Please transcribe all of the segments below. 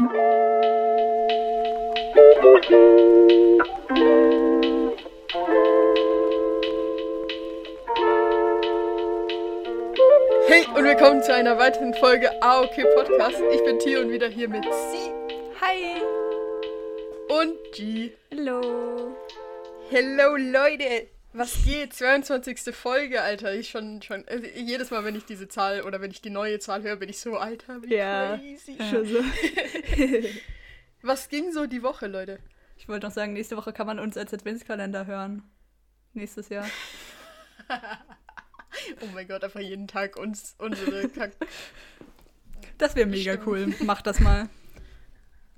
Hey und willkommen zu einer weiteren Folge AOK Podcast. Ich bin Tio und wieder hier mit Sie Hi. und G. Hallo. Hello Leute! Was geht? 22. Folge, Alter. Ich schon, schon. Also jedes Mal, wenn ich diese Zahl oder wenn ich die neue Zahl höre, bin ich so, Alter, wie Ja. crazy. Schon so. Was ging so die Woche, Leute? Ich wollte noch sagen, nächste Woche kann man uns als Adventskalender hören. Nächstes Jahr. Oh mein Gott, einfach jeden Tag uns unsere Kack. Das wäre mega Stimmt. cool. Macht das mal.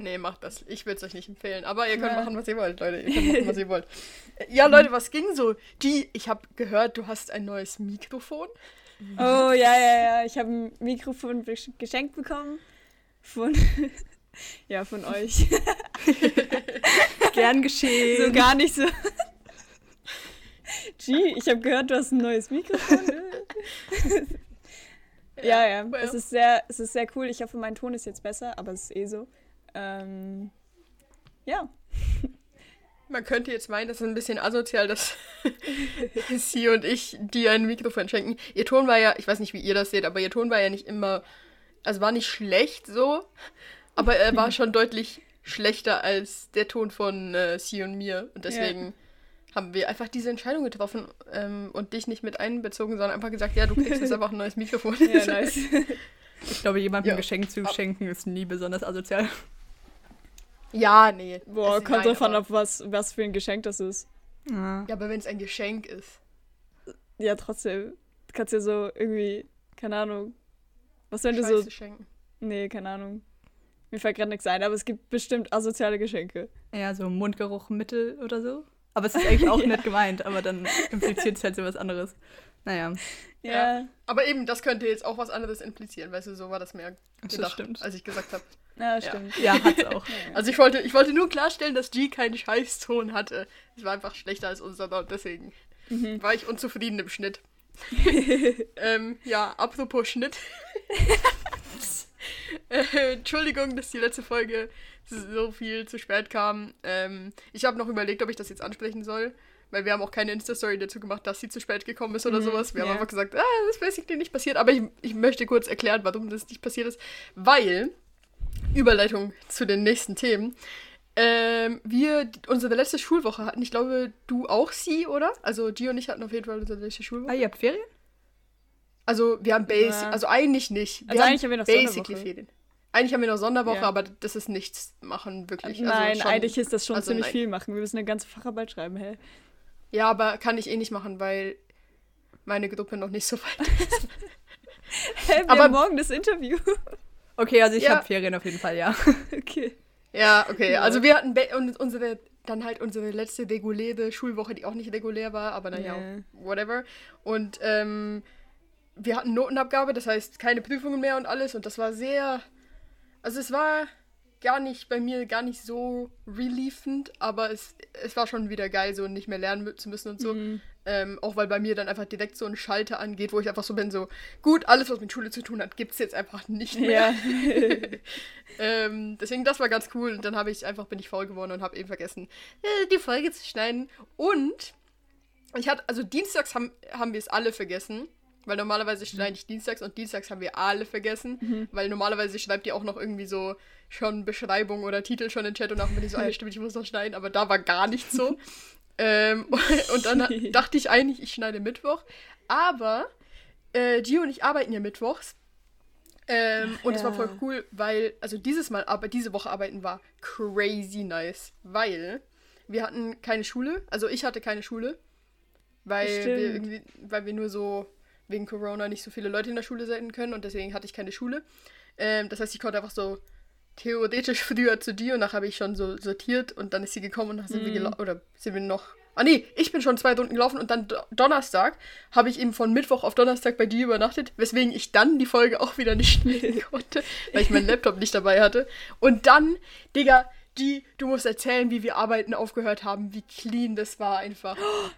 Nee, macht das. Ich würde es euch nicht empfehlen. Aber ihr könnt Ja. machen, was ihr wollt, Leute. Ihr könnt machen, was ihr wollt. Ja, Leute, was ging so? Die, ich habe gehört, du hast ein neues Mikrofon. Oh, ja, ja, ja. Ich habe ein Mikrofon geschenkt bekommen. Von. ja, von euch. Gern geschehen. so gar nicht so. G, ich habe gehört, du hast ein neues Mikrofon. ja, ja. well. Es, ist sehr, es ist sehr cool. Ich hoffe, mein Ton ist jetzt besser, aber es ist eh so. Ähm, ja. Man könnte jetzt meinen, das ist ein bisschen asozial, dass sie und ich dir ein Mikrofon schenken. Ihr Ton war ja, ich weiß nicht, wie ihr das seht, aber ihr Ton war ja nicht immer, also war nicht schlecht so, aber er war schon deutlich schlechter als der Ton von äh, sie und mir. Und deswegen haben wir einfach diese Entscheidung getroffen ähm, und dich nicht mit einbezogen, sondern einfach gesagt, ja, du kriegst jetzt einfach ein neues Mikrofon. Ja, nice. Ich glaube, jemandem Ja. ein Geschenk zu schenken ist nie besonders asozial. Ja, nee. Boah, Also, kommt drauf an, ob was, was für ein Geschenk das ist. Ja. Ja, aber wenn es ein Geschenk ist. Ja, trotzdem. Du kannst ja so irgendwie, keine Ahnung. Was wenn du so Scheiße schenken. Nee, keine Ahnung. Mir fällt gerade nichts ein, aber es gibt bestimmt asoziale Geschenke. ja, so Mundgeruchmittel oder so. Aber es ist eigentlich auch nett gemeint, aber dann impliziert es halt so was anderes. Naja, Ja. Aber eben, das könnte jetzt auch was anderes implizieren, weißt du, so war das mir das gedacht, stimmt. als ich gesagt habe. Ja, stimmt. Ja, hat's auch. Also ich wollte, ich wollte nur klarstellen, dass G keinen Scheißton hatte. Es war einfach schlechter als unser und deswegen Mhm. war ich unzufrieden im Schnitt. ähm, ja, apropos Schnitt. äh, Entschuldigung, dass die letzte Folge so viel zu spät kam. Ähm, ich habe noch überlegt, ob ich das jetzt ansprechen soll. Weil wir haben auch keine Insta-Story dazu gemacht, dass sie zu spät gekommen ist oder Mhm, sowas. Wir haben ja. einfach gesagt, ah, das ist basically nicht passiert. Aber ich, ich möchte kurz erklären, warum das nicht passiert ist. Weil, Überleitung zu den nächsten Themen, ähm, wir unsere letzte Schulwoche hatten. Ich glaube, du auch sie, oder? Also, Gio und ich hatten auf jeden Fall unsere letzte Schulwoche. Ah, ihr habt Ferien? Also, wir haben Basic, Ja. also eigentlich nicht. Wir Also eigentlich haben wir noch basically Sonderwoche. Ferien. Eigentlich haben wir noch Sonderwoche, Ja. aber das ist nichts machen, wirklich. Nein, also schon, eigentlich ist das schon also ziemlich nein. viel machen. Wir müssen eine ganze Facharbeit schreiben, hä? Ja, aber kann ich eh nicht machen, weil meine Gruppe noch nicht so weit ist. Hä, wir Aber- haben morgen das Interview. Okay, also ich Ja. habe Ferien auf jeden Fall, ja. okay. Ja, okay. Ja. Also wir hatten unsere, dann halt unsere letzte reguläre Schulwoche, die auch nicht regulär war, aber naja, Ja. whatever. Und ähm, wir hatten Notenabgabe, das heißt keine Prüfungen mehr und alles. Und das war sehr. Also es war gar nicht bei mir gar nicht so reliefend, aber es, es war schon wieder geil, so nicht mehr lernen zu müssen und so. Mhm. Ähm, auch weil bei mir dann einfach direkt so ein Schalter angeht, wo ich einfach so bin, so, gut, alles, was mit Schule zu tun hat, gibt's jetzt einfach nicht mehr. Ja. Ähm, deswegen, das war ganz cool. Und dann habe ich einfach, bin ich faul geworden und habe eben vergessen, äh, die Folge zu schneiden. Und ich hatte, also dienstags haben, haben wir es alle vergessen. Weil normalerweise schneide ich dienstags und dienstags haben wir alle vergessen. Weil normalerweise schreibt ihr auch noch irgendwie so schon Beschreibung oder Titel schon in den Chat und dann bin ich so, ah, ja, stimmt, ich muss noch schneiden, aber da war gar nichts so. ähm, und dann dachte ich eigentlich, ich schneide Mittwoch. Aber äh, Gio und ich arbeiten ja mittwochs. Ähm, und es war ja. voll cool, weil, also dieses Mal, aber diese Woche arbeiten war crazy nice, weil wir hatten keine Schule, also ich hatte keine Schule, weil wir weil wir nur so wegen Corona nicht so viele Leute in der Schule sein können und deswegen hatte ich keine Schule. Ähm, das heißt, ich konnte einfach so theoretisch früher zu dir und nachher habe ich schon so sortiert und dann ist sie gekommen und dann sind wir gelaufen, oder sind wir noch. Ah nee, ich bin schon zwei Runden gelaufen und dann Do Donnerstag habe ich eben von Mittwoch auf Donnerstag bei dir übernachtet, weswegen ich dann die Folge auch wieder nicht schneiden konnte, weil ich meinen Laptop nicht dabei hatte. Und dann, Digga, die, du musst erzählen, wie wir arbeiten aufgehört haben, wie clean das war einfach.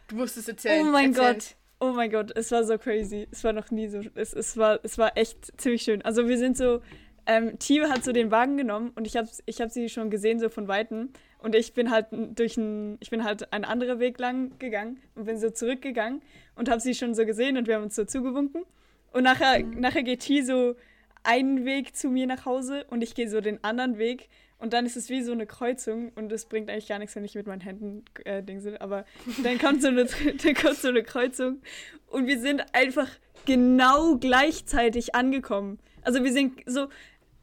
Du musst es erzählen. Oh mein erzählen. Gott. Oh mein Gott, es war so crazy. Es war noch nie so. Es, es, war, es war echt ziemlich schön. Also wir sind so ähm, Tio hat so den Wagen genommen und ich habe ich hab sie schon gesehen, so von Weitem. Und ich bin halt durch ein, ich bin halt einen anderen Weg lang gegangen und bin so zurückgegangen und habe sie schon so gesehen und wir haben uns so zugewunken. Und nachher, nachher geht Tio so einen Weg zu mir nach Hause und ich gehe so den anderen Weg. Und dann ist es wie so eine Kreuzung und es bringt eigentlich gar nichts, wenn ich mit meinen Händen äh, Dingse. Aber dann kommt, so eine, dann kommt so eine Kreuzung und wir sind einfach genau gleichzeitig angekommen. Also wir sind so,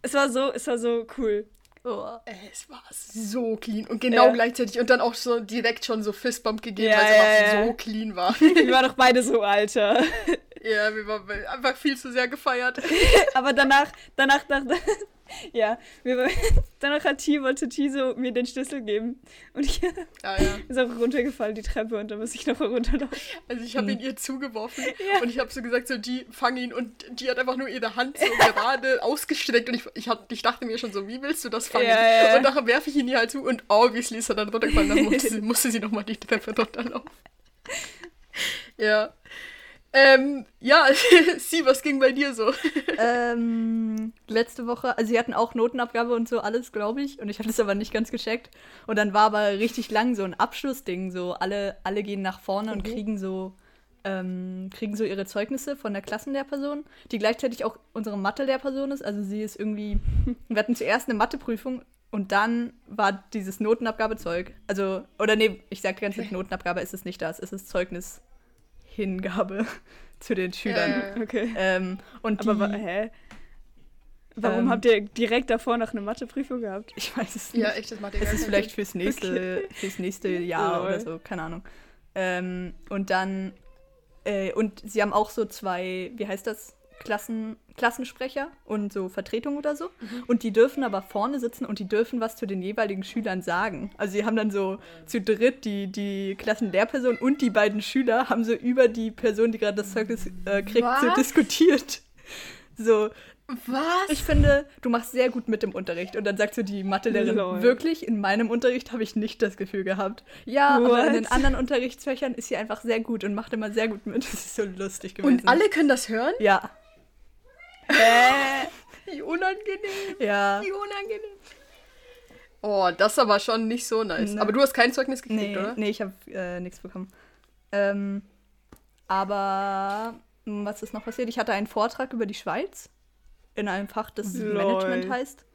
es war so, es war so cool. Oh. Es war so clean und genau ja. gleichzeitig und dann auch so direkt schon so Fistbump gegeben, ja, weil es ja, einfach so clean war. Wir waren doch beide so, Alter. Ja, wir waren einfach viel zu sehr gefeiert. Aber danach, danach, danach, ja, wir, danach hat T, wollte T so mir den Schlüssel geben. Und ich ah, ja. ist auch runtergefallen, die Treppe, und da muss ich noch runterlaufen. Also ich habe hm. ihn ihr zugeworfen ja. und ich habe so gesagt, so, die fang ihn und die hat einfach nur ihre Hand so gerade ausgestreckt und ich, ich, hat, ich dachte mir schon so, wie willst du das fangen? Ja, und nachher werfe ich ihn ihr halt zu und obviously ist er dann runtergefallen, dann musste sie, musste sie nochmal die Treppe runterlaufen. ja. Ähm, ja, Sie, was ging bei dir so? ähm, letzte Woche, also sie hatten auch Notenabgabe und so alles, glaube ich. Und ich habe das aber nicht ganz gecheckt. Und dann war aber richtig lang so ein Abschlussding. So alle, alle gehen nach vorne mhm. und kriegen so, ähm, kriegen so ihre Zeugnisse von der Klassenlehrperson, die gleichzeitig auch unsere Mathe-Lehrperson ist. Also sie ist irgendwie, wir hatten zuerst eine Matheprüfung und dann war dieses Notenabgabezeug. Also, oder nee, ich sage ganz ehrlich, Notenabgabe ist es nicht das, es ist Zeugnis Hingabe zu den Schülern. Äh, okay. Ähm, und Aber die, hä? Warum ähm, habt ihr direkt davor noch eine Matheprüfung gehabt? Ich weiß es nicht. Ja, echt, das Mathe Es ist vielleicht fürs nächste, okay. fürs nächste Jahr oder so, keine Ahnung. Ähm, und dann, äh, und sie haben auch so zwei, wie heißt das? Klassen, Klassensprecher und so Vertretung oder so. Mhm. Und die dürfen aber vorne sitzen und die dürfen was zu den jeweiligen Schülern sagen. Also sie haben dann so zu dritt die, die Klassenlehrperson und die beiden Schüler haben so über die Person, die gerade das Zeugnis äh, kriegt, was? so diskutiert. So. Was? Ich finde, du machst sehr gut mit dem Unterricht. Und dann sagt so die Mathelehrerin, Lol. wirklich, in meinem Unterricht habe ich nicht das Gefühl gehabt. Ja, What? aber in den anderen Unterrichtsfächern ist sie einfach sehr gut und macht immer sehr gut mit. Das ist so lustig gewesen. Und alle können das hören? Ja. Hä? Wie unangenehm. Ja. Wie unangenehm. Oh, das ist aber schon nicht so nice. Ne. Aber du hast kein Zeugnis gekriegt, nee, oder? Nee, ich habe äh, nichts bekommen. Ähm, aber hm, was ist noch passiert? Ich hatte einen Vortrag über die Schweiz in einem Fach, das Lol. Management heißt.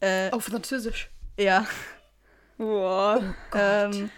Äh, Auf Französisch. Ja. Wow. Oh ähm,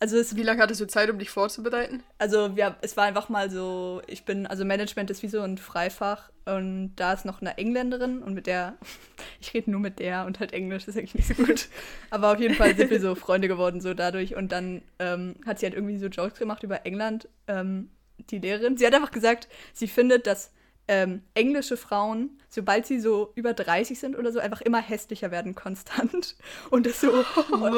also es, wie lange hattest du Zeit, um dich vorzubereiten? Also wir, es war einfach mal so, ich bin, also Management ist wie so ein Freifach und da ist noch eine Engländerin und mit der, ich rede nur mit der und halt Englisch, ist eigentlich nicht so gut. Aber auf jeden Fall sind wir so Freunde geworden so dadurch und dann ähm, hat sie halt irgendwie so Jokes gemacht über England, ähm, die Lehrerin. Sie hat einfach gesagt, sie findet, dass ähm, englische Frauen, sobald sie so über 30 sind oder so, einfach immer hässlicher werden konstant. Und dass so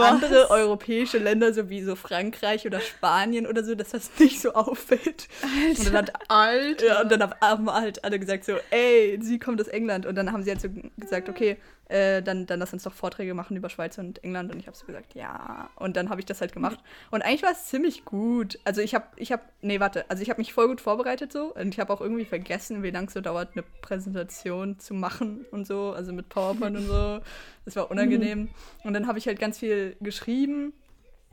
andere europäische Länder, so wie so Frankreich oder Spanien oder so, dass das nicht so auffällt. Alter, und dann hat alt. Ja, und dann haben halt alle gesagt so, ey, sie kommt aus England. Und dann haben sie halt so gesagt, okay, äh, dann, dann lass uns doch Vorträge machen über Schweiz und England. Und ich habe so gesagt, ja. Und dann habe ich das halt gemacht. Und eigentlich war es ziemlich gut. Also ich habe, ich habe, nee, warte, also ich habe mich voll gut vorbereitet so. Und ich habe auch irgendwie vergessen, wie lange es so dauert, eine Präsentation zu machen und so. Also mit PowerPoint und so. Das war unangenehm. Mhm. Und dann habe ich halt ganz viel geschrieben.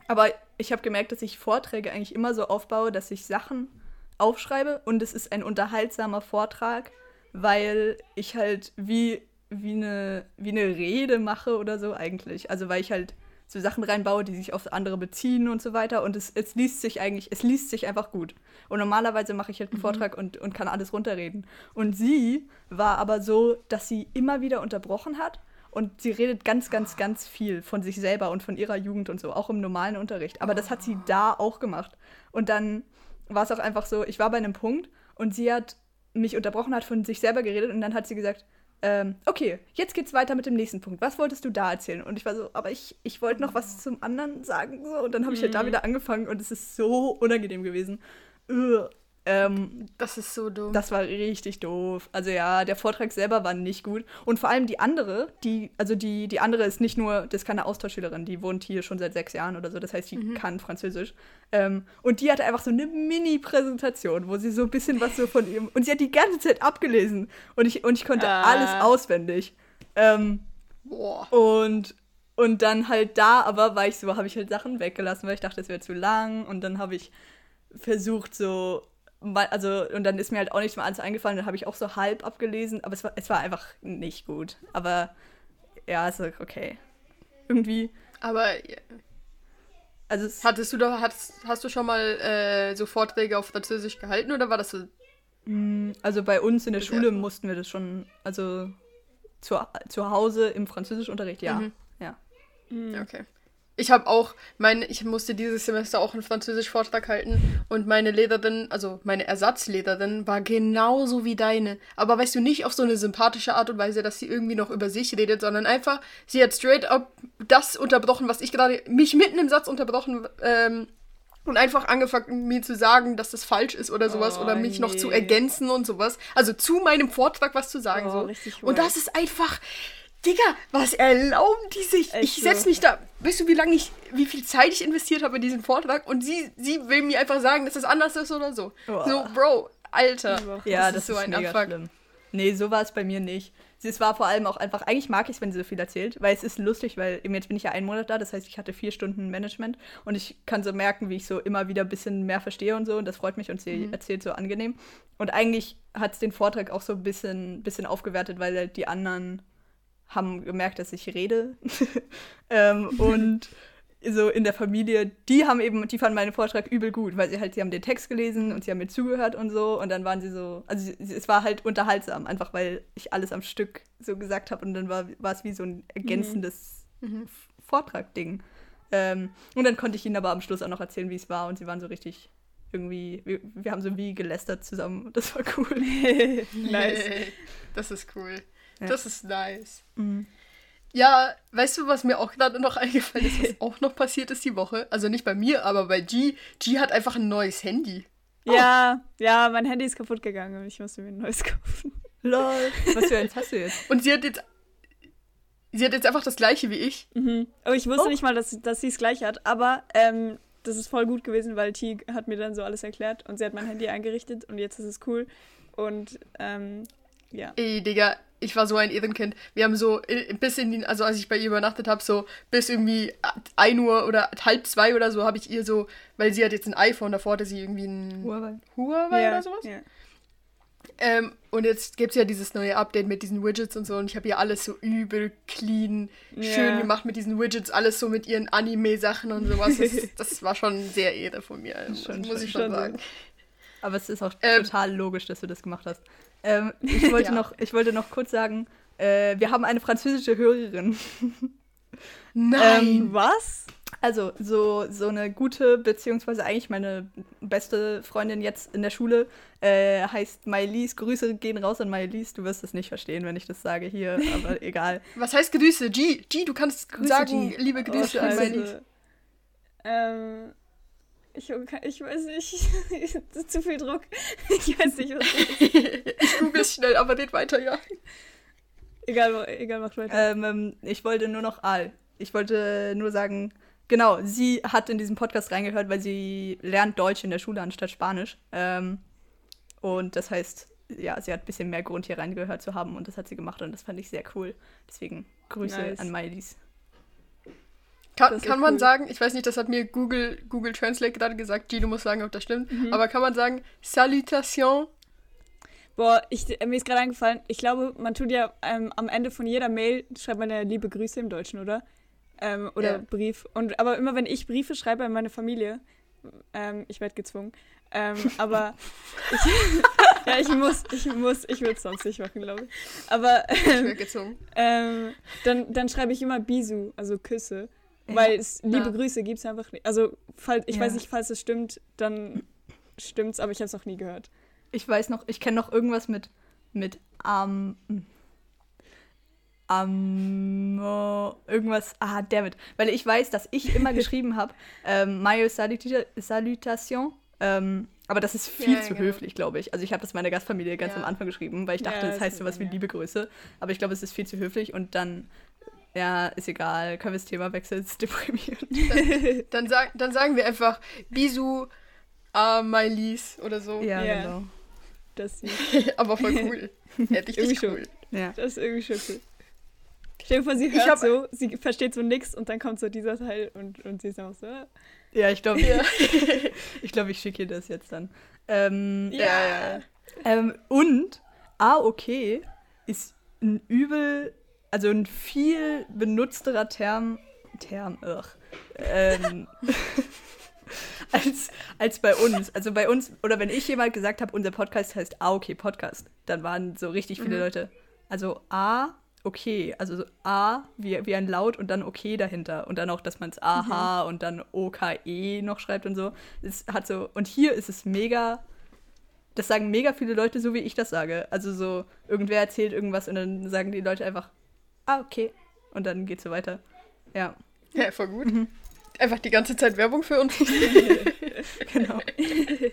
Aber ich habe gemerkt, dass ich Vorträge eigentlich immer so aufbaue, dass ich Sachen aufschreibe und es ist ein unterhaltsamer Vortrag, weil ich halt wie wie eine, wie eine Rede mache oder so eigentlich. Also weil ich halt so Sachen reinbaue, die sich auf andere beziehen und so weiter. Und es, es liest sich eigentlich, es liest sich einfach gut. Und normalerweise mache ich halt einen mhm. Vortrag und, und kann alles runterreden. Und sie war aber so, dass sie immer wieder unterbrochen hat. Und sie redet ganz, ganz, ganz viel von sich selber und von ihrer Jugend und so, auch im normalen Unterricht. Aber das hat sie da auch gemacht. Und dann war es auch einfach so, ich war bei einem Punkt und sie hat mich unterbrochen, hat von sich selber geredet und dann hat sie gesagt, ähm, okay, jetzt geht's weiter mit dem nächsten Punkt. Was wolltest du da erzählen? Und ich war so, aber ich, ich wollte noch was zum anderen sagen. So. Und dann habe ich halt da mhm. wieder angefangen und es ist so unangenehm gewesen. Ähm, Das ist so dumm. das war richtig doof. Also ja, der Vortrag selber war nicht gut. Und vor allem die andere, die, also die, die andere ist nicht nur, das ist keine Austauschschülerin, die wohnt hier schon seit sechs Jahren oder so, das heißt, die kann Französisch. Ähm, und die hatte einfach so eine Mini-Präsentation, wo sie so ein bisschen was so von ihrem. Und sie hat die ganze Zeit abgelesen. Und ich, und ich konnte Ah. alles auswendig. Ähm, Boah. und, und dann halt da, aber war ich so, habe ich halt Sachen weggelassen, weil ich dachte, es wäre zu lang. Und dann habe ich versucht, so, also, und dann ist mir halt auch nichts mehr alles eingefallen. Dann habe ich auch so halb abgelesen, aber es war, es war einfach nicht gut. Aber ja, ist okay. Irgendwie, Aber also es, hattest du da, hast, hast du schon mal äh, so Vorträge auf Französisch gehalten oder war das so? mh, also bei uns in der Schule Mal. mussten wir das schon, also zu, zu Hause im Französischunterricht, ja. Mhm. Ja. Ja, Okay. Ich habe auch, meine, ich musste dieses Semester auch einen Französisch-Vortrag halten und meine Lehrerin, also meine Ersatzlehrerin, war genauso wie deine. Aber weißt du, nicht auf so eine sympathische Art und Weise, dass sie irgendwie noch über sich redet, sondern einfach, sie hat straight up das unterbrochen, was ich gerade, mich mitten im Satz unterbrochen, ähm, und einfach angefangen, mir zu sagen, dass das falsch ist oder sowas Oh, oder mich noch zu nee. ergänzen und sowas. Also zu meinem Vortrag was zu sagen. Oh, so. Und das ist einfach, Digga, was erlauben die sich? Echt ich setze mich da, weißt du, wie lange ich, wie viel Zeit ich investiert habe in diesen Vortrag und sie, sie will mir einfach sagen, dass es anders ist oder so. Boah. So, Bro, Alter. Ja, Das das, ist so ist, ein mega Abfuck. schlimm. Nee, so war es bei mir nicht. Es war vor allem auch einfach, eigentlich mag ich es, wenn sie so viel erzählt, weil es ist lustig, weil eben jetzt bin ich ja einen Monat da, das heißt, ich hatte vier Stunden Management und ich kann so merken, wie ich so immer wieder ein bisschen mehr verstehe und so und das freut mich und sie erzählt so angenehm. Und eigentlich hat es den Vortrag auch so ein bisschen, bisschen aufgewertet, weil halt die anderen haben gemerkt, dass ich rede. ähm, und so in der Familie, die haben eben, die fanden meinen Vortrag übel gut, weil sie halt, sie haben den Text gelesen und sie haben mir zugehört und so und dann waren sie so, also sie- es war halt unterhaltsam, einfach weil ich alles am Stück so gesagt habe und dann war, war es wie so ein ergänzendes F- Vortrag-Ding. Ähm, und dann konnte ich ihnen aber am Schluss auch noch erzählen, wie es war und sie waren so richtig irgendwie, wir, wir haben so wie gelästert zusammen, das war cool. nice. Das ist cool. Das ist nice. Mhm. Ja, weißt du, was mir auch gerade noch eingefallen ist, was auch noch passiert ist die Woche? Also nicht bei mir, aber bei G. G hat einfach ein neues Handy. Ja, ja, mein Handy ist kaputt gegangen und ich musste mir ein neues kaufen. Lol. Was für eins hast du jetzt? Und sie hat jetzt. Sie hat jetzt einfach das gleiche wie ich. Mhm. Aber ich wusste Oh. nicht mal, dass, dass sie es gleich hat. Aber ähm, das ist voll gut gewesen, weil T hat mir dann so alles erklärt und sie hat mein Handy eingerichtet und jetzt ist es cool. Und ähm, ja. Ey, Digga, ich war so ein Ehrenkind. Wir haben so äh, bis in den, also als ich bei ihr übernachtet habe, so bis irgendwie 1 Uhr oder halb zwei oder so, habe ich ihr so, weil sie hat jetzt ein iPhone, davor hatte sie irgendwie ein Huawei. Huawei ja, oder sowas. Ja. Ähm, und jetzt gibt es ja dieses neue Update mit diesen Widgets und so und ich habe ihr alles so übel clean, schön Ja. gemacht mit diesen Widgets, alles so mit ihren Anime-Sachen und sowas. Das, das war schon sehr Ehre von mir, Schon, muss schon, ich schon schon sagen. Aber es ist auch Ähm, total logisch, dass du das gemacht hast. Ähm, ich, wollte Ja. noch, ich wollte noch kurz sagen, äh, wir haben eine französische Hörerin. Nein! Ähm, Was? Also so, so eine gute, beziehungsweise eigentlich meine beste Freundin jetzt in der Schule, äh, heißt Maelise. Grüße gehen raus an Maelise. Du wirst es nicht verstehen, wenn ich das sage hier, aber egal. Was heißt Grüße? G, G, du kannst Grüße, sagen, G. liebe Grüße an scheiße. meine Ähm, ich, ich weiß nicht. das ist zu viel Druck. Ich weiß nicht, was das ist. Ich google es schnell, aber red weiter, ja. Egal, egal, mach weiter. Ähm, ähm, ich wollte nur noch, ah, ich wollte nur sagen, genau, sie hat in diesen Podcast reingehört, weil sie lernt Deutsch in der Schule anstatt Spanisch. Ähm, und das heißt, ja, sie hat ein bisschen mehr Grund hier reingehört zu haben und das hat sie gemacht und das fand ich sehr cool. Deswegen Grüße Nice. an Maelise. Kann, kann man cool. sagen, ich weiß nicht, das hat mir Google, Google Translate gerade gesagt, G, du musst sagen, ob das stimmt, Mhm. aber kann man sagen, Salutation? Boah, ich, äh, mir ist gerade eingefallen, ich glaube, man tut ja ähm, am Ende von jeder Mail, schreibt man ja liebe Grüße im Deutschen, oder? Ähm, oder Ja. Brief. Und aber immer wenn ich Briefe schreibe an meine Familie, ähm, ich werde gezwungen. Ähm, aber ich, ja, ich muss, ich muss, ich würde es sonst nicht machen, glaube ich. Aber Ich ähm, werde gezogen. ähm, dann, dann schreibe ich immer Bisu, also Küsse. Ja. Weil es, liebe Ja. Grüße gibt es einfach nicht. Also, falls, ich Ja. weiß nicht, falls es stimmt, dann stimmt's, aber ich habe es noch nie gehört. Ich weiß noch, ich kenne noch irgendwas mit, mit am, am, irgendwas, ah, David. Weil ich weiß, dass ich immer geschrieben habe, ähm, Mayo Saluta- Salutation, ähm, Aber das ist viel Ja, zu genau. höflich, glaube ich. Also ich habe das meiner Gastfamilie ganz Ja. am Anfang geschrieben, weil ich dachte, Ja, das das heißt sowas wie ja. Liebegrüße. Aber ich glaube, es ist viel zu höflich und dann, ja, ist egal, können wir das Thema wechseln, es ist deprimierend. Dann, sag, dann sagen wir einfach Bisu a Mylis oder so. Ja, Ja. genau. Das, Aber voll cool. Ja, richtig Irgendwie schon. cool. Ja. das ist irgendwie schon cool. Stell dir vor, sie Ich hört hab- so, sie versteht so nix und dann kommt so dieser Teil und, und sie ist einfach so. ah. Ja, ich glaube, Ja. ich, glaub, ich schicke ihr das jetzt dann. Ähm, Ja, ja. Ähm, und, ah, okay, ist ein übel, also ein viel benutzterer Term, Term, ugh, ähm, als, als bei uns. Also bei uns, oder wenn ich jemand gesagt habe, unser Podcast heißt ah, okay, Podcast, dann waren so richtig viele Mhm. Leute, also ah, okay, also so A wie, wie ein Laut und dann okay dahinter. Und dann auch, dass man es AH und dann OKE noch schreibt und so. Es hat so, und hier ist es mega das sagen mega viele Leute, so wie ich das sage. Also so, irgendwer erzählt irgendwas und dann sagen die Leute einfach, ah, okay. Und dann geht's so weiter. Ja, Ja, voll gut. Einfach die ganze Zeit Werbung für uns. genau.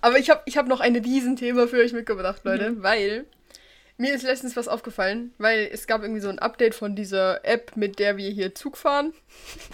Aber ich habe ich hab noch ein Riesenthema für euch mitgebracht, Leute, weil mir ist letztens was aufgefallen, weil es gab irgendwie so ein Update von dieser App, mit der wir hier Zug fahren.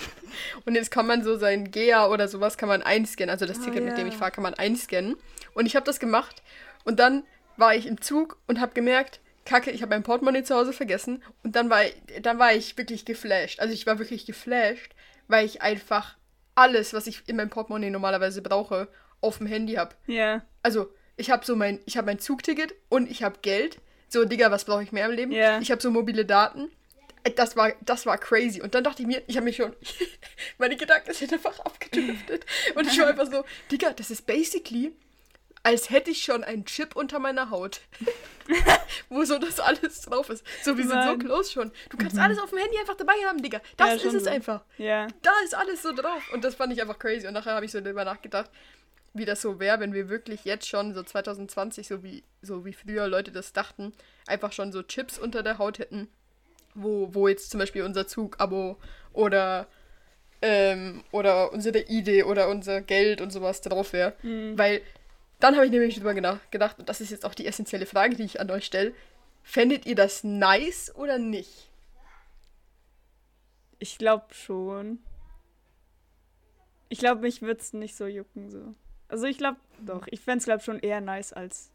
Und jetzt kann man so sein GEA oder sowas kann man einscannen. Also das Ah, Ticket, mit dem ich fahre, kann man einscannen. Und ich habe das gemacht und dann war ich im Zug und habe gemerkt, Kacke, ich habe mein Portemonnaie zu Hause vergessen. Und dann war, ich, dann war ich wirklich geflasht. Also ich war wirklich geflasht, weil ich einfach alles, was ich in meinem Portemonnaie normalerweise brauche, auf dem Handy habe. Ja, Also, ich habe so mein, ich habe mein Zugticket und ich habe Geld. So, Digga, was brauche ich mehr im Leben? Ja. Ich habe so mobile Daten. Äh, Das war, das war crazy. Und dann dachte ich mir, ich habe mich schon, meine Gedanken sind einfach abgedriftet. Und ich war einfach so, Digga, das ist basically, als hätte ich schon einen Chip unter meiner Haut. wo so das alles drauf ist. So, wir sind so Mann. close schon. Du kannst alles auf dem Handy einfach dabei haben, Digga. Das Ja, ist schon es so. einfach ja. da ist alles so drauf. Und das fand ich einfach crazy. Und nachher habe ich so darüber nachgedacht, wie das so wäre, wenn wir wirklich jetzt schon so 2020, so wie, so wie früher Leute das dachten, einfach schon so Chips unter der Haut hätten, wo, wo jetzt zum Beispiel unser Zugabo oder, ähm, oder unsere Idee oder unser Geld und sowas drauf wäre. Weil dann habe ich nämlich drüber gedacht, und das ist jetzt auch die essentielle Frage, die ich an euch stelle. Fändet ihr das nice oder nicht? Ich glaube schon. Ich glaube, mich würde es nicht so jucken. So. Also ich glaube, doch. Ich fände es, glaube schon eher nice als,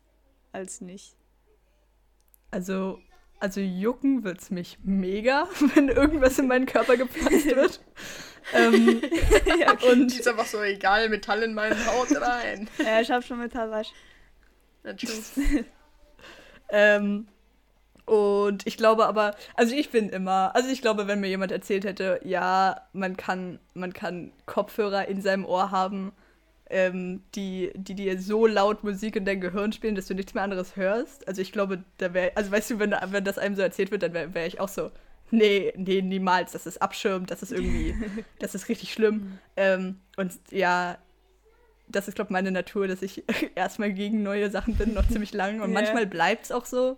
als nicht. Also, also jucken wird's mich mega, wenn irgendwas in meinen Körper gepflanzt wird. ähm, Die und ist einfach so egal, Metall in meinen Haut rein. Ja, ich habe schon Metallwasch. Na, tschüss. Ähm, und ich glaube aber, also ich bin immer, also ich glaube, wenn mir jemand erzählt hätte, ja, man kann, man kann Kopfhörer in seinem Ohr haben, ähm, die, die dir so laut Musik in dein Gehirn spielen, dass du nichts mehr anderes hörst. Also ich glaube, da wäre, also weißt du, wenn, wenn das einem so erzählt wird, dann wäre wär ich auch so, nee, nee, niemals, das ist abschirmt, das ist irgendwie, das ist richtig schlimm. Ähm, und ja, das ist, glaube ich, meine Natur, dass ich erstmal gegen neue Sachen bin, noch ziemlich lang. Und Ja. manchmal bleibt es auch so.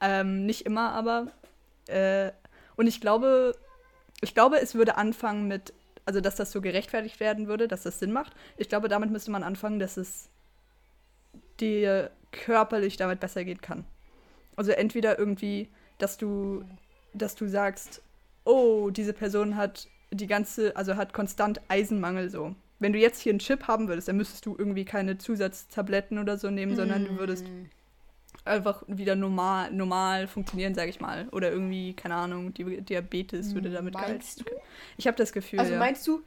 Ähm, nicht immer, aber. Äh, und ich glaube, ich glaube, es würde anfangen mit, also dass das so gerechtfertigt werden würde, dass das Sinn macht. Ich glaube, damit müsste man anfangen, dass es dir körperlich damit besser gehen kann. Also entweder irgendwie, dass du, dass du sagst, oh, diese Person hat die ganze, also hat konstant Eisenmangel so. Wenn du jetzt hier einen Chip haben würdest, dann müsstest du irgendwie keine Zusatztabletten oder so nehmen, sondern du würdest einfach wieder normal, normal funktionieren, sage ich mal. Oder irgendwie, keine Ahnung, Diabetes würde damit Meinst gehalten. Ich habe das Gefühl, Also ja. meinst du,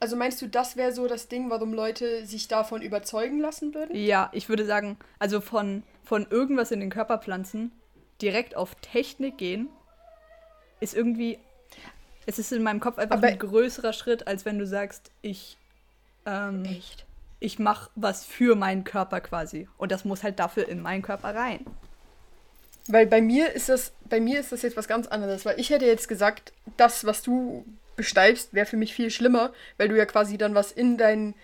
also meinst du, das wäre so das Ding, warum Leute sich davon überzeugen lassen würden? Ja, ich würde sagen, also von, von irgendwas in den Körper pflanzen, direkt auf Technik gehen, ist irgendwie, es ist in meinem Kopf einfach Aber- ein größerer Schritt, als wenn du sagst, ich, ähm, Echt? ich mache was für meinen Körper quasi. Und das muss halt dafür in meinen Körper rein. Weil bei mir ist das, bei mir ist das jetzt was ganz anderes, weil ich hätte jetzt gesagt, das, was du beschreibst, wäre für mich viel schlimmer, weil du ja quasi dann was in deinen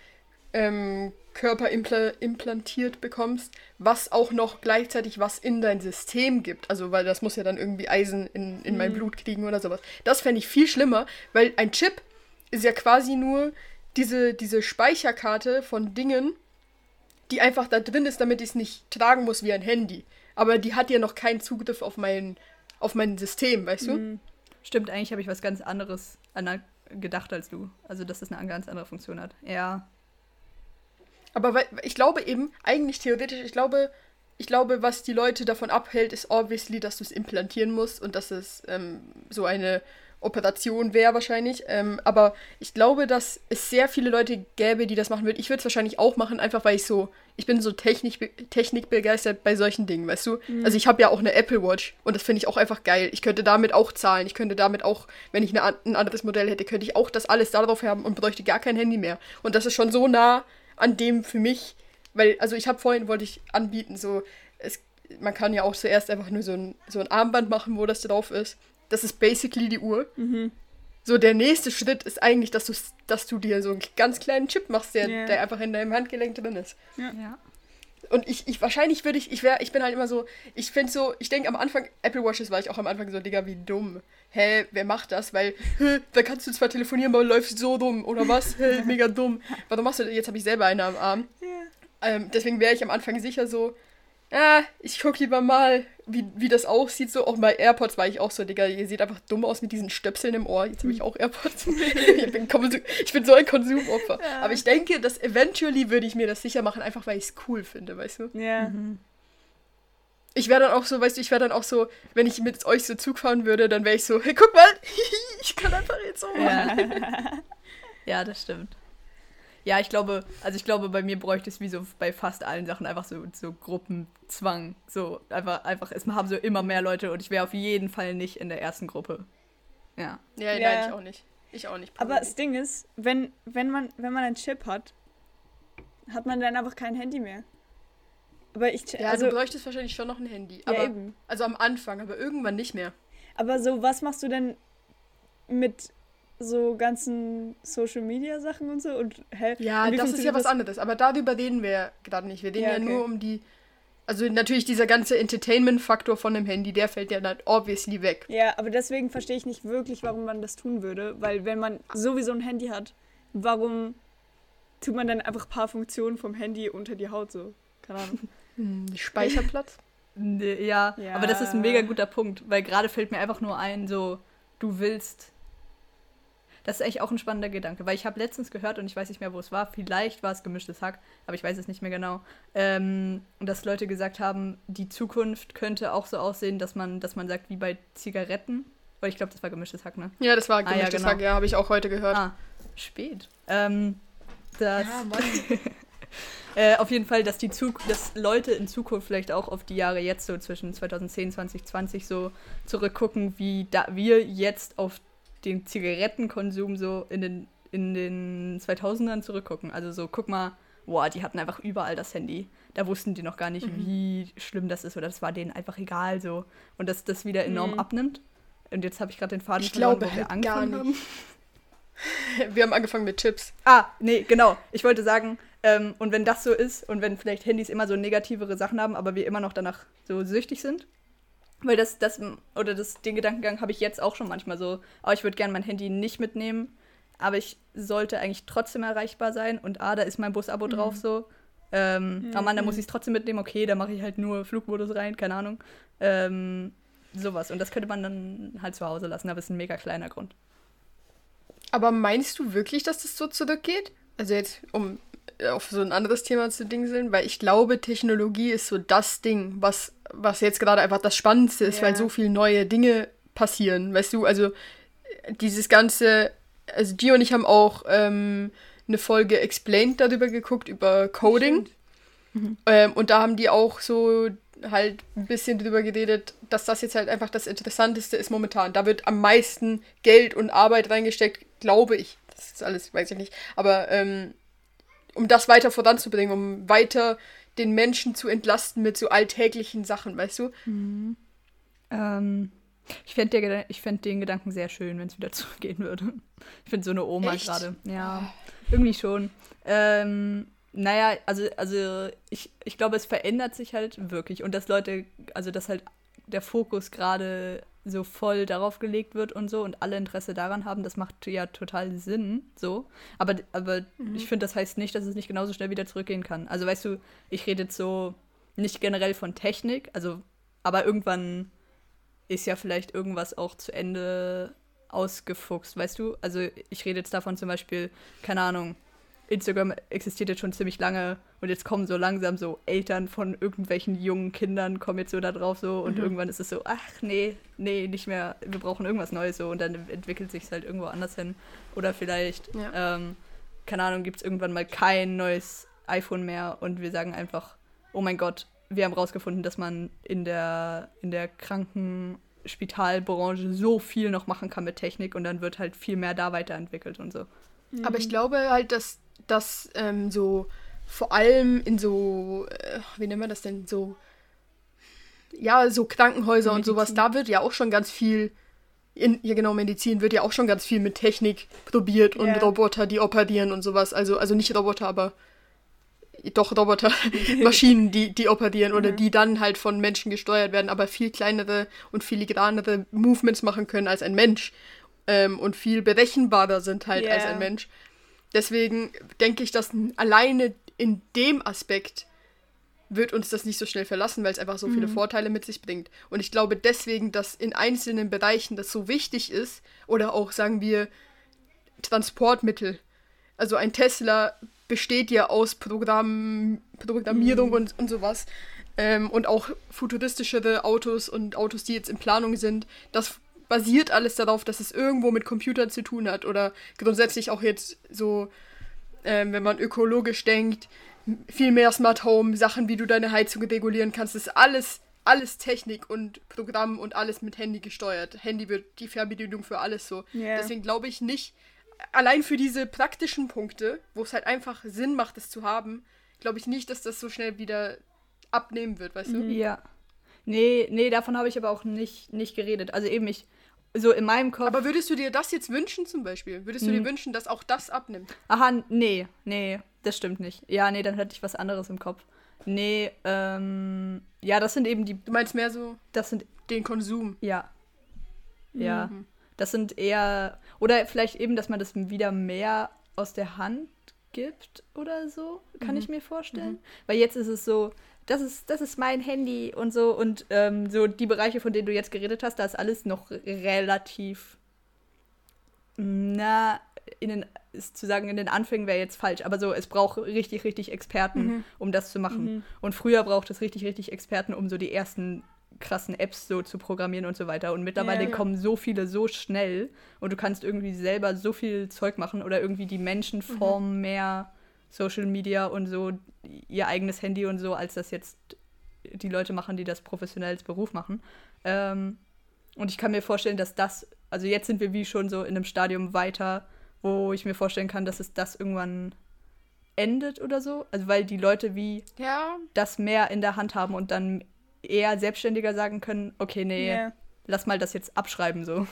ähm, Körper impla implantiert bekommst, was auch noch gleichzeitig was in dein System gibt. Also, weil das muss ja dann irgendwie Eisen in, in mein Blut kriegen oder sowas. Das fände ich viel schlimmer, weil ein Chip ist ja quasi nur diese, diese Speicherkarte von Dingen, die einfach da drin ist, damit ich es nicht tragen muss wie ein Handy. Aber die hat ja noch keinen Zugriff auf mein, auf mein System, weißt du? Mhm. Stimmt, eigentlich habe ich was ganz anderes an gedacht als du. Also, dass es eine ganz andere Funktion hat. Ja. Aber weil, ich glaube eben, eigentlich theoretisch, ich glaube, ich glaube, was die Leute davon abhält, ist obviously, dass du es implantieren musst und dass es ähm, so eine Operation wäre wahrscheinlich. Ähm, aber ich glaube, dass es sehr viele Leute gäbe, die das machen würden. Ich würde es wahrscheinlich auch machen, einfach weil ich so, ich bin so technik, technikbegeistert bei solchen Dingen, weißt du? Mhm. Also ich habe ja auch eine Apple Watch und das finde ich auch einfach geil. Ich könnte damit auch zahlen. Ich könnte damit auch, wenn ich eine, ein anderes Modell hätte, könnte ich auch das alles darauf haben und bräuchte gar kein Handy mehr. Und das ist schon so nah an dem für mich, weil, also ich habe vorhin, wollte ich anbieten, so, es, man kann ja auch zuerst einfach nur so ein, so ein Armband machen, wo das drauf ist das ist basically die Uhr. Mhm. So, der nächste Schritt ist eigentlich, dass du, dass du dir so einen ganz kleinen Chip machst, der, yeah. der einfach in deinem Handgelenk drin ist. Ja. ja. Und ich, ich wahrscheinlich würde ich, ich wäre, ich bin halt immer so, ich finde so, ich denke am Anfang, Apple Watches war ich auch am Anfang so, Digga, wie dumm. Hä, wer macht das? Weil, hä, da kannst du zwar telefonieren, aber läufst so dumm, oder was? Hä, mega dumm. Warum machst du das? Jetzt habe ich selber eine am Arm. Yeah. Ähm, deswegen wäre ich am Anfang sicher so, ah, ich guck lieber mal, wie, wie das aussieht. So, auch bei AirPods war ich auch so, Digga, ihr seht einfach dumm aus mit diesen Stöpseln im Ohr. Jetzt habe ich auch AirPods. ich, bin ich, bin so ein Konsumopfer. Ja. Aber ich denke, dass eventually würde ich mir das sicher machen, einfach weil ich es cool finde, weißt du? Ja. Mhm. Ich wäre dann auch so, weißt du, ich wäre dann auch so, wenn ich mit euch so Zug fahren würde, dann wäre ich so, hey, guck mal, ich kann einfach jetzt so machen. Ja. ja, das stimmt. Ja, ich glaube, also ich glaube, bei mir bräuchte es wie so bei fast allen Sachen einfach so, so Gruppenzwang. So einfach, einfach, es haben so immer mehr Leute und ich wäre auf jeden Fall nicht in der ersten Gruppe. Ja. Ja, ja. nein, ich auch nicht. Ich auch nicht. Aber das Ding ist, wenn, wenn, man, wenn man einen Chip hat, hat man dann einfach kein Handy mehr. Aber ich, ja, also, du bräuchtest wahrscheinlich schon noch ein Handy. Aber, ja, eben. Also am Anfang, aber irgendwann nicht mehr. Aber so, was machst du denn mit so ganzen Social Media Sachen und so und hä? Ja, das ist ja was anderes, aber darüber reden wir gerade nicht. Wir reden ja, ja okay. nur um die also natürlich dieser ganze Entertainment-Faktor von dem Handy, der fällt ja dann obviously weg. Ja, aber deswegen verstehe ich nicht wirklich, warum man das tun würde, weil wenn man sowieso ein Handy hat, warum tut man dann einfach ein paar Funktionen vom Handy unter die Haut so? Keine Ahnung. Hm, Speicherplatz? ja, ja, aber das ist ein mega guter Punkt, weil gerade fällt mir einfach nur ein, so du willst das ist eigentlich auch ein spannender Gedanke, weil ich habe letztens gehört und ich weiß nicht mehr, wo es war. Vielleicht war es gemischtes Hack, aber ich weiß es nicht mehr genau. Ähm, dass Leute gesagt haben, die Zukunft könnte auch so aussehen, dass man, dass man sagt, wie bei Zigaretten. Weil ich glaube, das war gemischtes Hack, ne? Ja, das war gemischtes ah, ja, genau. Hack, ja, habe ich auch heute gehört. Ah, spät. Ähm, das. Ja, Mann. Äh, auf jeden Fall, dass die Zug dass Leute in Zukunft vielleicht auch auf die Jahre jetzt so zwischen 2010 2020 so zurückgucken, wie da wir jetzt auf den Zigarettenkonsum so in den, in den 2000ern zurückgucken. Also so, guck mal, boah, die hatten einfach überall das Handy. Da wussten die noch gar nicht, mhm. wie schlimm das ist oder das war denen einfach egal so. Und dass das wieder enorm mhm. abnimmt. Und jetzt habe ich gerade den Faden ich verloren, glaube, wo wir halt angefangen haben. Wir haben angefangen mit Chips. Ah, nee, genau. Ich wollte sagen, ähm, und wenn das so ist und wenn vielleicht Handys immer so negativere Sachen haben, aber wir immer noch danach so süchtig sind, weil das, das, oder das, den Gedankengang habe ich jetzt auch schon manchmal so, oh, ich würde gerne mein Handy nicht mitnehmen, aber ich sollte eigentlich trotzdem erreichbar sein und ah, da ist mein Bus-Abo mhm. drauf so. Ähm, mhm. Oh Mann, da muss ich es trotzdem mitnehmen, okay, da mache ich halt nur Flugmodus rein, keine Ahnung. Ähm, sowas. Und das könnte man dann halt zu Hause lassen, aber es ist ein mega kleiner Grund. Aber meinst du wirklich, dass das so zurückgeht? Also jetzt, um auf so ein anderes Thema zu dingseln, weil ich glaube, Technologie ist so das Ding, was, was jetzt gerade einfach das Spannendste ist, ja. weil so viele neue Dinge passieren, weißt du? Also dieses ganze, also die und ich haben auch ähm, eine Folge Explained darüber geguckt, über Coding. Mhm. Ähm, und da haben die auch so halt ein bisschen drüber geredet, dass das jetzt halt einfach das Interessanteste ist momentan. Da wird am meisten Geld und Arbeit reingesteckt, glaube ich. Das ist alles, weiß ich nicht. Aber ähm, um das weiter voranzubringen, um weiter den Menschen zu entlasten mit so alltäglichen Sachen, weißt du? Mhm. Ähm, ich fände fänd den Gedanken sehr schön, wenn es wieder zurückgehen würde. Ich finde so eine Oma gerade. Ja, irgendwie schon. Ähm, naja, also, also ich, ich glaube, es verändert sich halt wirklich. Und dass Leute, also dass halt der Fokus gerade so voll darauf gelegt wird und so und alle Interesse daran haben, das macht ja total Sinn, so. Aber, aber Mhm. ich finde, das heißt nicht, dass es nicht genauso schnell wieder zurückgehen kann. Also weißt du, ich rede jetzt so nicht generell von Technik, also, aber irgendwann ist ja vielleicht irgendwas auch zu Ende ausgefuchst, weißt du? Also ich rede jetzt davon zum Beispiel, keine Ahnung, Instagram existiert jetzt schon ziemlich lange und jetzt kommen so langsam so Eltern von irgendwelchen jungen Kindern kommen jetzt so da drauf so und Mhm. irgendwann ist es so, ach nee, nee, nicht mehr, wir brauchen irgendwas Neues so und dann entwickelt sich es halt irgendwo anders hin. Oder vielleicht, Ja. ähm, keine Ahnung, gibt es irgendwann mal kein neues iPhone mehr und wir sagen einfach, oh mein Gott, wir haben rausgefunden, dass man in der, in der Krankenspitalbranche so viel noch machen kann mit Technik und dann wird halt viel mehr da weiterentwickelt und so. Aber ich glaube halt, dass das ähm, so vor allem in so, äh, wie nennt man das denn, so, ja, so Krankenhäuser und sowas, Medizin. da wird ja auch schon ganz viel, in, ja genau, Medizin wird ja auch schon ganz viel mit Technik probiert und Ja. Roboter, die operieren und sowas. Also, also nicht Roboter, aber doch Roboter, Maschinen, die, die operieren oder die dann halt von Menschen gesteuert werden, aber viel kleinere und filigranere Movements machen können als ein Mensch ähm, und viel berechenbarer sind halt als Ja. ein Mensch. Deswegen denke ich, dass alleine in dem Aspekt wird uns das nicht so schnell verlassen, weil es einfach so viele Vorteile mit sich bringt. Und ich glaube deswegen, dass in einzelnen Bereichen das so wichtig ist, oder auch sagen wir Transportmittel. Also ein Tesla besteht ja aus Programm, Programmierung und, und sowas. Ähm, und auch futuristischere Autos und Autos, die jetzt in Planung sind, das basiert alles darauf, dass es irgendwo mit Computern zu tun hat. Oder grundsätzlich auch jetzt so, ähm, wenn man ökologisch denkt, viel mehr Smart Home, Sachen, wie du deine Heizung regulieren kannst, ist alles, alles Technik und Programm und alles mit Handy gesteuert. Handy wird die Fernbedienung für alles so. Ja. Deswegen glaube ich nicht, allein für diese praktischen Punkte, wo es halt einfach Sinn macht, es zu haben, glaube ich nicht, dass das so schnell wieder abnehmen wird, weißt du? Ja. Nee, nee, davon habe ich aber auch nicht, nicht geredet. Also eben ich, so in meinem Kopf. Aber würdest du dir das jetzt wünschen zum Beispiel? Würdest du dir wünschen, dass auch das abnimmt? aha, nee, nee, das stimmt nicht. Ja, nee, dann hätte ich was anderes im Kopf. Nee, ähm, ja, das sind eben die, Du meinst mehr so das sind, den Konsum. ja. Ja. Mhm. Das sind eher, oder vielleicht eben, dass man das wieder mehr aus der Hand gibt oder so, kann Mhm. ich mir vorstellen. Weil jetzt ist es so, das ist, das ist mein Handy und so und ähm, so die Bereiche, von denen du jetzt geredet hast, da ist alles noch relativ, na, in den, ist zu sagen, in den Anfängen wäre jetzt falsch, aber so, es braucht richtig, richtig Experten, um das zu machen. Und früher braucht es richtig, richtig Experten, um so die ersten krassen Apps so zu programmieren und so weiter. Und mittlerweile Ja. kommen so viele so schnell und du kannst irgendwie selber so viel Zeug machen oder irgendwie die Menschen formen mehr Social Media und so ihr eigenes Handy und so, als das jetzt die Leute machen, die das professionell als Beruf machen. Ähm, und ich kann mir vorstellen, dass das, also jetzt sind wir wie schon so in einem Stadium weiter, wo ich mir vorstellen kann, dass es das irgendwann endet oder so. Also weil die Leute wie Ja, das mehr in der Hand haben und dann eher selbstständiger sagen können, okay, nee, Ja. lass mal das jetzt abschreiben so.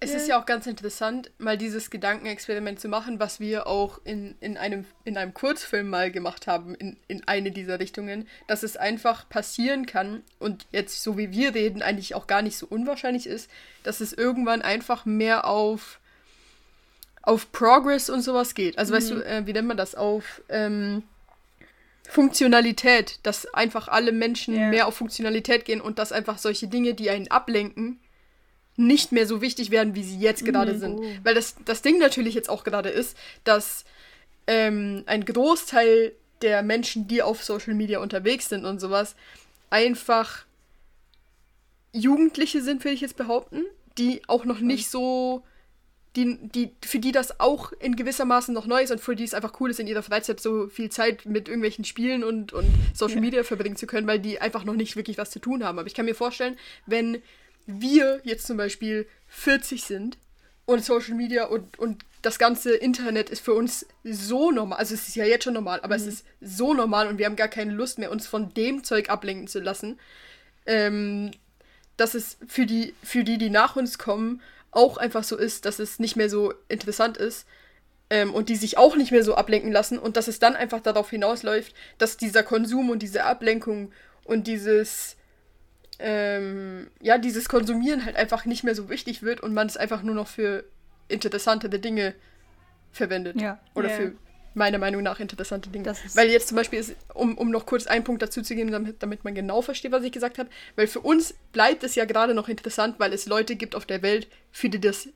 es Ja. ist ja auch ganz interessant, mal dieses Gedankenexperiment zu machen, was wir auch in, in, einem, in einem Kurzfilm mal gemacht haben, in, in eine dieser Richtungen, dass es einfach passieren kann und jetzt, so wie wir reden, eigentlich auch gar nicht so unwahrscheinlich ist, dass es irgendwann einfach mehr auf, auf Progress und sowas geht. Also weißt du, äh, wie nennt man das? Auf ähm, Funktionalität, dass einfach alle Menschen Ja. mehr auf Funktionalität gehen und dass einfach solche Dinge, die einen ablenken, nicht mehr so wichtig werden, wie sie jetzt gerade sind. Oh. Weil das, das Ding natürlich jetzt auch gerade ist, dass ähm, ein Großteil der Menschen, die auf Social Media unterwegs sind und sowas, einfach Jugendliche sind, würde ich jetzt behaupten, die auch noch nicht so, die, die, für die das auch in gewisser Maßen noch neu ist und für die es einfach cool ist, in ihrer Freizeit so viel Zeit mit irgendwelchen Spielen und, und Social Ja. Media verbringen zu können, weil die einfach noch nicht wirklich was zu tun haben. Aber ich kann mir vorstellen, wenn wir jetzt zum Beispiel 40 sind und Social Media und, und das ganze Internet ist für uns so normal, also es ist ja jetzt schon normal, aber es ist so normal und wir haben gar keine Lust mehr, uns von dem Zeug ablenken zu lassen, ähm, dass es für die, für die, die nach uns kommen, auch einfach so ist, dass es nicht mehr so interessant ist ähm, und die sich auch nicht mehr so ablenken lassen und dass es dann einfach darauf hinausläuft, dass dieser Konsum und diese Ablenkung und dieses ähm, ja, dieses Konsumieren halt einfach nicht mehr so wichtig wird und man es einfach nur noch für interessantere Dinge verwendet. Ja. Oder Ja. für meiner Meinung nach interessante Dinge. Weil jetzt zum Beispiel ist, um, um noch kurz einen Punkt dazu zu geben, damit, damit man genau versteht, was ich gesagt habe, weil für uns bleibt es ja gerade noch interessant, weil es Leute gibt auf der Welt, für die das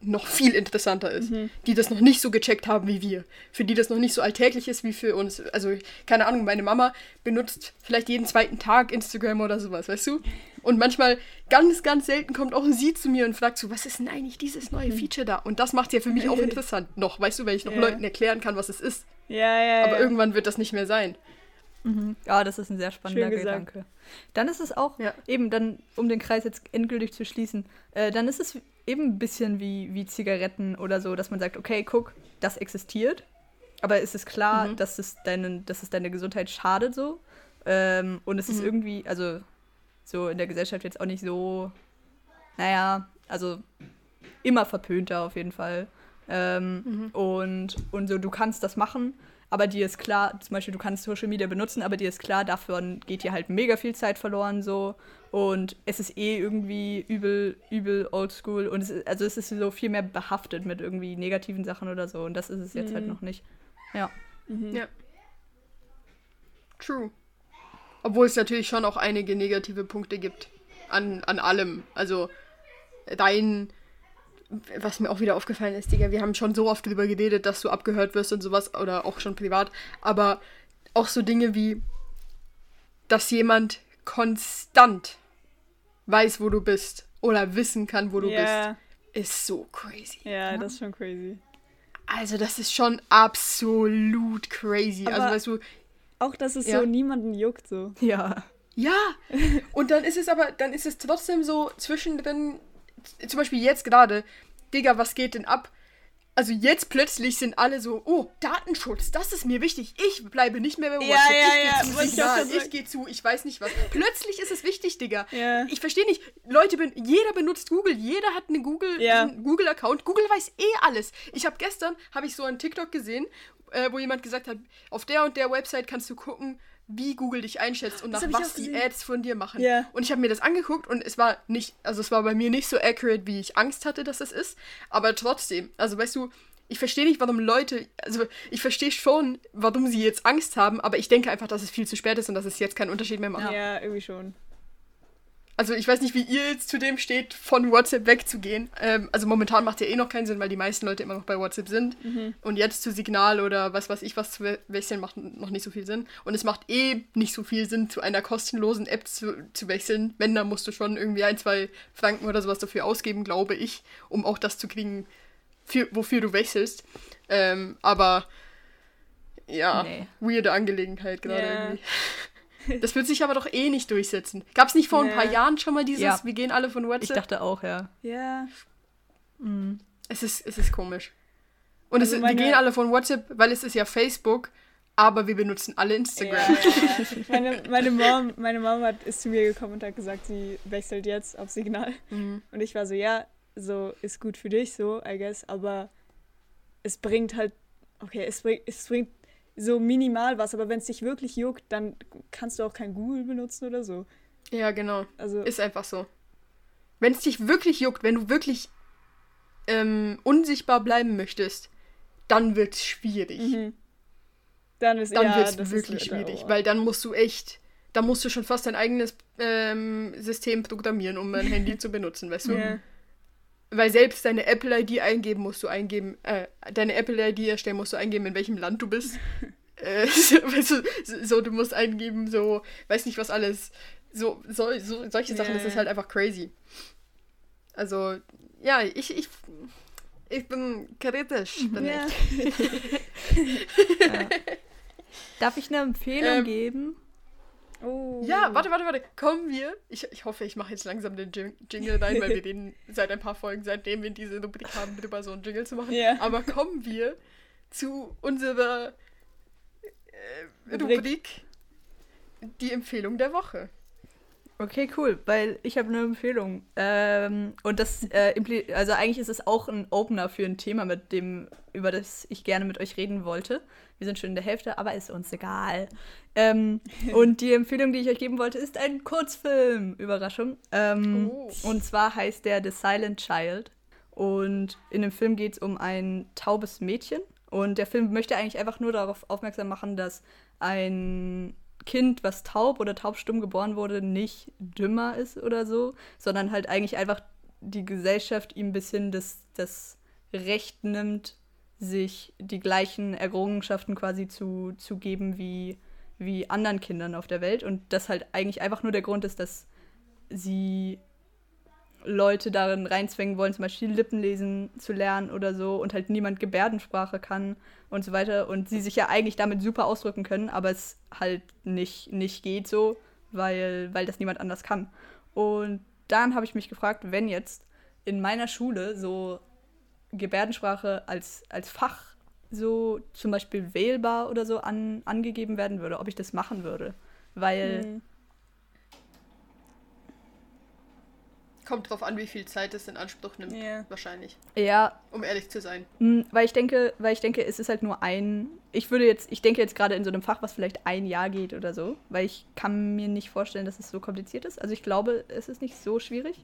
noch viel interessanter ist, die das noch nicht so gecheckt haben wie wir, für die das noch nicht so alltäglich ist wie für uns. Also, keine Ahnung, meine Mama benutzt vielleicht jeden zweiten Tag Instagram oder sowas, weißt du? Und manchmal, ganz, ganz selten kommt auch sie zu mir und fragt so, was ist denn eigentlich dieses neue Feature da? Und das macht es ja für mich auch interessant noch, weißt du, weil ich noch Ja. Leuten erklären kann, was es ist. Ja, ja, Aber ja. irgendwann wird das nicht mehr sein. Ja, das ist ein sehr spannender Schön gesagt. Gedanke. Dann ist es auch, Ja. eben dann, um den Kreis jetzt endgültig zu schließen, äh, dann ist es eben ein bisschen wie, wie Zigaretten oder so, dass man sagt, okay, guck, das existiert, aber es ist klar, Mhm. dass, es deine, dass es deine Gesundheit schadet so. Ähm, und es ist Mhm. irgendwie, also so in der Gesellschaft jetzt auch nicht so, naja, also immer verpönter auf jeden Fall. Ähm, Mhm. und, und so, du kannst das machen, aber dir ist klar, zum Beispiel, du kannst Social Media benutzen, aber dir ist klar, davon geht dir halt mega viel Zeit verloren so. Und es ist eh irgendwie übel, übel oldschool. Und es ist, also es ist so viel mehr behaftet mit irgendwie negativen Sachen oder so. Und das ist es jetzt halt Mhm. noch nicht. Ja. Mhm. Ja. True. Obwohl es natürlich schon auch einige negative Punkte gibt. An, an allem. Also dein. Was mir auch wieder aufgefallen ist, Digga, wir haben schon so oft drüber geredet, dass du abgehört wirst und sowas, oder auch schon privat, aber auch so Dinge wie, dass jemand konstant weiß, wo du bist oder wissen kann, wo du ja, bist, ist so crazy. ja, das ist schon crazy. Also das ist schon absolut crazy. also Aber- weißt du, Auch, dass es Ja. so niemanden juckt so. Ja. Ja, und dann ist es aber, dann ist es trotzdem so zwischendrin, zum Beispiel jetzt gerade, Digga, was geht denn ab? Also jetzt plötzlich sind alle so, oh, Datenschutz, das ist mir wichtig. Ich bleibe nicht mehr bei Ja, WhatsApp. ja, ich ja, gehe zu wollte ich ich gehe zu, ich weiß nicht was. Plötzlich ist es wichtig, Digga. Ja. Ich verstehe nicht, Leute, jeder benutzt Google, jeder hat eine Google, Ja. einen Google-Account. Google weiß eh alles. Ich habe gestern, habe ich so einen TikTok gesehen, äh, wo jemand gesagt hat, auf der und der Website kannst du gucken, wie Google dich einschätzt und Das nach was die. Ads von dir machen. Ja. Und ich habe mir das angeguckt und es war nicht, also es war bei mir nicht so accurate, wie ich Angst hatte, dass es ist. Aber trotzdem, also weißt du, ich verstehe nicht, warum Leute, also ich verstehe schon, warum sie jetzt Angst haben, aber ich denke einfach, dass es viel zu spät ist und dass es jetzt keinen Unterschied mehr macht. Ja, irgendwie schon. Also ich weiß nicht, wie ihr jetzt zu dem steht, von WhatsApp wegzugehen. Ähm, also momentan macht ja eh noch keinen Sinn, weil die meisten Leute immer noch bei WhatsApp sind. Und jetzt zu Signal oder was weiß ich was zu we- wechseln, macht noch nicht so viel Sinn. Und es macht eh nicht so viel Sinn, zu einer kostenlosen App zu, zu wechseln. Wenn, dann musst du schon irgendwie ein, zwei Franken oder sowas dafür ausgeben, glaube ich, um auch das zu kriegen, für, wofür du wechselst. Ähm, aber ja, Nee. weirde Angelegenheit gerade Ja. irgendwie. Das wird sich aber doch eh nicht durchsetzen. Gab es nicht vor ein paar Ja. Jahren schon mal dieses, Ja. wir gehen alle von Ich WhatsApp? dachte auch, ja. Ja. Mhm. es, ist, es ist komisch. Und es, Also meine- wir gehen alle von WhatsApp, weil es ist ja Facebook, aber wir benutzen alle Instagram. Ja. Meine, meine Mom, meine Mom hat, ist zu mir gekommen und hat gesagt, sie wechselt jetzt auf Signal. Mhm. Und ich war so, ja, so ist gut für dich, so, I guess, aber es bringt halt, okay, es bringt, es bringt so minimal was, aber wenn es dich wirklich juckt, dann kannst du auch kein Google benutzen oder so. Ja, genau. Also, Ist einfach so. Wenn es dich wirklich juckt, wenn du wirklich ähm, unsichtbar bleiben möchtest, dann wird es schwierig. mhm. dann ist Dann ja, wird es wirklich schwierig, oh. weil dann musst du echt, dann musst du schon fast dein eigenes ähm, System programmieren, um ein Handy zu benutzen, weißt du? Ja. Weil selbst deine Apple-ID eingeben musst du eingeben, äh, deine Apple-ID erstellen musst du eingeben, in welchem Land du bist. äh, so, weißt du, so- du musst eingeben, so, weiß nicht was alles. So, so, so solche Sachen, Ja, das ist halt einfach crazy. Also, ja, ich, ich, ich bin kritisch. Bin Ja. ja. Darf ich eine Empfehlung Ähm, geben? Oh. Ja, warte, warte, warte. Kommen wir. Ich, ich hoffe, ich mache jetzt langsam den Jing- Jingle rein, weil wir reden seit ein paar Folgen, seitdem wir diese Rubrik haben, drüber so einen Jingle zu machen. Ja. Aber kommen wir zu unserer äh, Rubrik. Rubrik, die Empfehlung der Woche. Okay, cool, weil ich habe eine Empfehlung. Ähm, und das, äh, also eigentlich ist es auch ein Opener für ein Thema, mit dem, über das ich gerne mit euch reden wollte. Wir sind schon in der Hälfte, aber ist uns egal. Ähm, und die Empfehlung, die ich euch geben wollte, ist ein Kurzfilm. Überraschung. Ähm, Oh. Und zwar heißt der The Silent Child. Und in dem Film geht es um ein taubes Mädchen. Und der Film möchte eigentlich einfach nur darauf aufmerksam machen, dass ein Kind, was taub oder taubstumm geboren wurde, nicht dümmer ist oder so, sondern halt eigentlich einfach die Gesellschaft ihm ein bisschen das, das Recht nimmt, sich die gleichen Errungenschaften quasi zu, zu geben wie, wie anderen Kindern auf der Welt. Und das halt eigentlich einfach nur der Grund ist, dass sie Leute darin reinzwängen wollen, zum Beispiel Lippenlesen zu lernen oder so und halt niemand Gebärdensprache kann und so weiter und sie sich ja eigentlich damit super ausdrücken können, aber es halt nicht, nicht geht so, weil, weil das niemand anders kann. Und dann habe ich mich gefragt, wenn jetzt in meiner Schule so Gebärdensprache als, als Fach so zum Beispiel wählbar oder so an, angegeben werden würde, ob ich das machen würde. Weil Mhm. Kommt drauf an, wie viel Zeit es in Anspruch nimmt. Ja. Wahrscheinlich. ja, Um ehrlich zu sein. Mm, Weil ich denke, weil ich denke, es ist halt nur ein. Ich würde jetzt, ich denke jetzt gerade in so einem Fach, was vielleicht ein Jahr geht oder so, weil ich kann mir nicht vorstellen, dass es so kompliziert ist. Also ich glaube, es ist nicht so schwierig,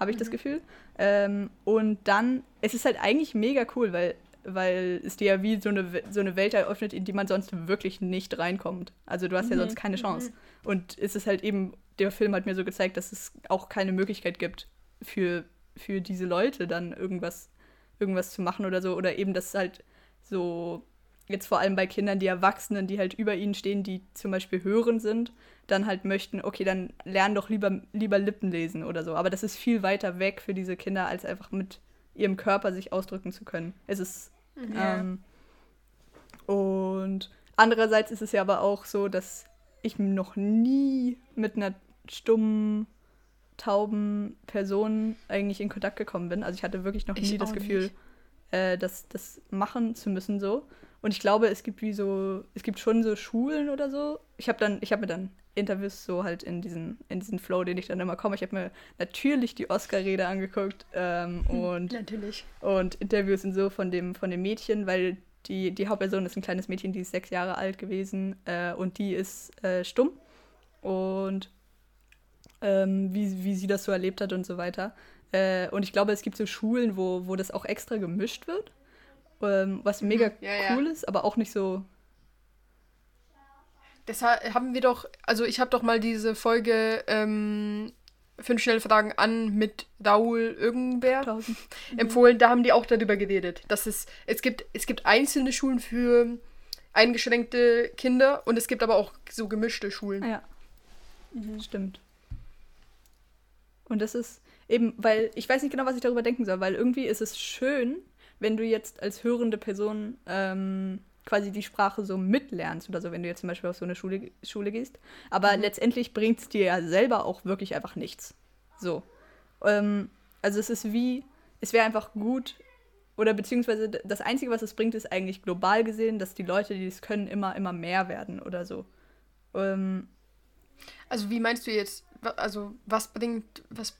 habe ich das Gefühl. Ähm, und dann, es ist halt eigentlich mega cool, weil, weil es dir ja wie so eine, so eine Welt eröffnet, in die man sonst wirklich nicht reinkommt. Also du hast ja Mhm. sonst keine Chance. Und es ist halt eben, der Film hat mir so gezeigt, dass es auch keine Möglichkeit gibt für, für diese Leute dann irgendwas irgendwas zu machen oder so. Oder eben, dass halt so, jetzt vor allem bei Kindern, die Erwachsenen, die halt über ihnen stehen, die zum Beispiel hören sind, dann halt möchten, okay, dann lern doch lieber, lieber Lippen lesen oder so. Aber das ist viel weiter weg für diese Kinder, als einfach mit ihrem Körper sich ausdrücken zu können. Es ist. Ja. Ähm, und andererseits ist es ja aber auch so, dass ich noch nie mit einer stummen, tauben Person eigentlich in Kontakt gekommen bin. Also ich hatte wirklich noch Ich nie das Gefühl, äh, das, das machen zu müssen so. Und ich glaube, es gibt wie so, es gibt schon so Schulen oder so. Ich habe dann, ich habe mir dann Interviews so halt in diesen, in diesen Flow, den ich dann immer komme. Ich habe mir natürlich die Oscar-Rede angeguckt ähm, und Natürlich. und Interviews und so von dem, von dem Mädchen, weil die, die Hauptperson ist ein kleines Mädchen, die ist sechs Jahre alt gewesen äh, und die ist äh, stumm. Und ähm, wie, wie sie das so erlebt hat und so weiter. Äh, und ich glaube, es gibt so Schulen, wo, wo das auch extra gemischt wird, ähm, was mega ja, ja. cool ist, aber auch nicht so. Deshalb haben wir doch, also ich habe doch mal diese Folge ähm, Fünf schnelle Fragen an mit Raoul irgendwer Tausend. empfohlen. Da haben die auch darüber geredet, dass es, es gibt, es gibt einzelne Schulen für eingeschränkte Kinder und es gibt aber auch so gemischte Schulen. Ja. Stimmt. Und das ist eben, weil ich weiß nicht genau, was ich darüber denken soll, weil irgendwie ist es schön, wenn du jetzt als hörende Person ähm, quasi die Sprache so mitlernst oder so, wenn du jetzt zum Beispiel auf so eine Schule, Schule gehst. Aber letztendlich bringt es dir ja selber auch wirklich einfach nichts. So. Ähm, also es ist wie, es wäre einfach gut, oder beziehungsweise das Einzige, was es bringt, ist eigentlich global gesehen, dass die Leute, die es können, immer, immer mehr werden oder so. Ähm, Also wie meinst du jetzt, also was bringt, was,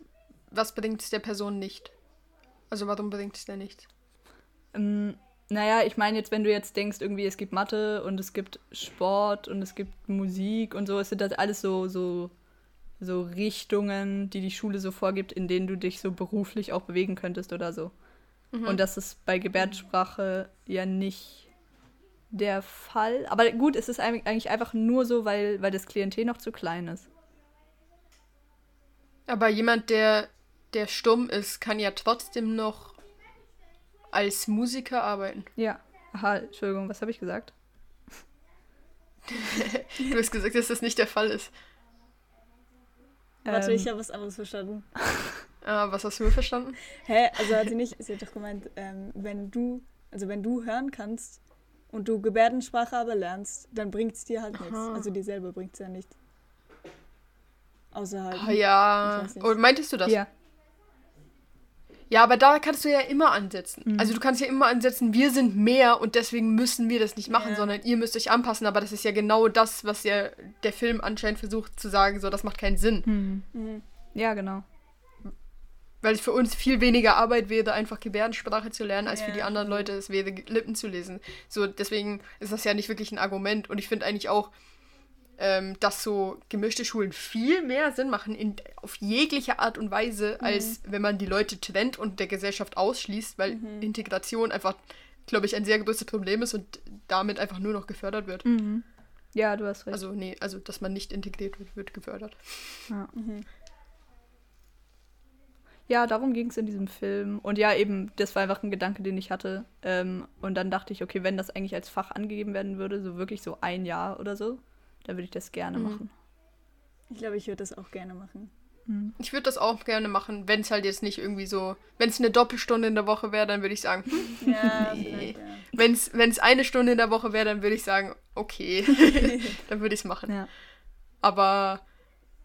was bringt es der Person nicht? Also warum bringt es der nicht? Ähm, naja, ich meine jetzt, wenn du jetzt denkst, irgendwie es gibt Mathe und es gibt Sport und es gibt Musik und so, es sind das alles so, so, so Richtungen, die die Schule so vorgibt, in denen du dich so beruflich auch bewegen könntest oder so. Und das ist bei Gebärdensprache ja nicht der Fall. Aber gut, es ist eigentlich eigentlich einfach nur so, weil, weil das Klientel noch zu klein ist. Aber jemand, der, der stumm ist, kann ja trotzdem noch als Musiker arbeiten. Ja. Aha, Entschuldigung, was habe ich gesagt? Du hast gesagt, dass das nicht der Fall ist. Warte, Ähm, ich habe was anderes verstanden. Ah, was hast du verstanden? Hä? Also hat sie nicht, sie hat doch gemeint, ähm, wenn du, also wenn du hören kannst und du Gebärdensprache aber lernst, dann bringt es dir halt nichts. Also dir selber bringt es ja nicht. Außer halt. Ah, ja. Oder meintest du das? Ja. Ja, aber da kannst du ja immer ansetzen. Mhm. Also du kannst ja immer ansetzen, wir sind mehr und deswegen müssen wir das nicht machen, Ja. sondern ihr müsst euch anpassen. Aber das ist ja genau das, was ja der Film anscheinend versucht zu sagen, so das macht keinen Sinn. Hm. Mhm. Ja, genau. Weil es für uns viel weniger Arbeit wäre, einfach Gebärdensprache zu lernen, als für Ja. die anderen Leute es wäre, Lippen zu lesen. So, deswegen ist das ja nicht wirklich ein Argument. Und ich finde eigentlich auch, ähm, dass so gemischte Schulen viel mehr Sinn machen, in, auf jegliche Art und Weise, als wenn man die Leute trennt und der Gesellschaft ausschließt, weil Integration einfach, glaube ich, ein sehr großes Problem ist und damit einfach nur noch gefördert wird. Mhm. Ja, du hast recht. Also, nee, also, dass man nicht integriert wird, wird gefördert. ja. Mhm. Ja, darum ging es in diesem Film. Und ja, eben, das war einfach ein Gedanke, den ich hatte. Ähm, und dann dachte ich, okay, wenn das eigentlich als Fach angegeben werden würde, so wirklich so ein Jahr oder so, dann würde ich das gerne Mhm. machen. Ich glaube, ich würde das auch gerne machen. Ich würde das auch gerne machen, wenn es halt jetzt nicht irgendwie so, wenn es eine Doppelstunde in der Woche wäre, dann würde ich sagen, hm, Ja, Nee. ja. wenn es eine Stunde in der Woche wäre, dann würde ich sagen, okay, dann würde ich es machen. Ja. Aber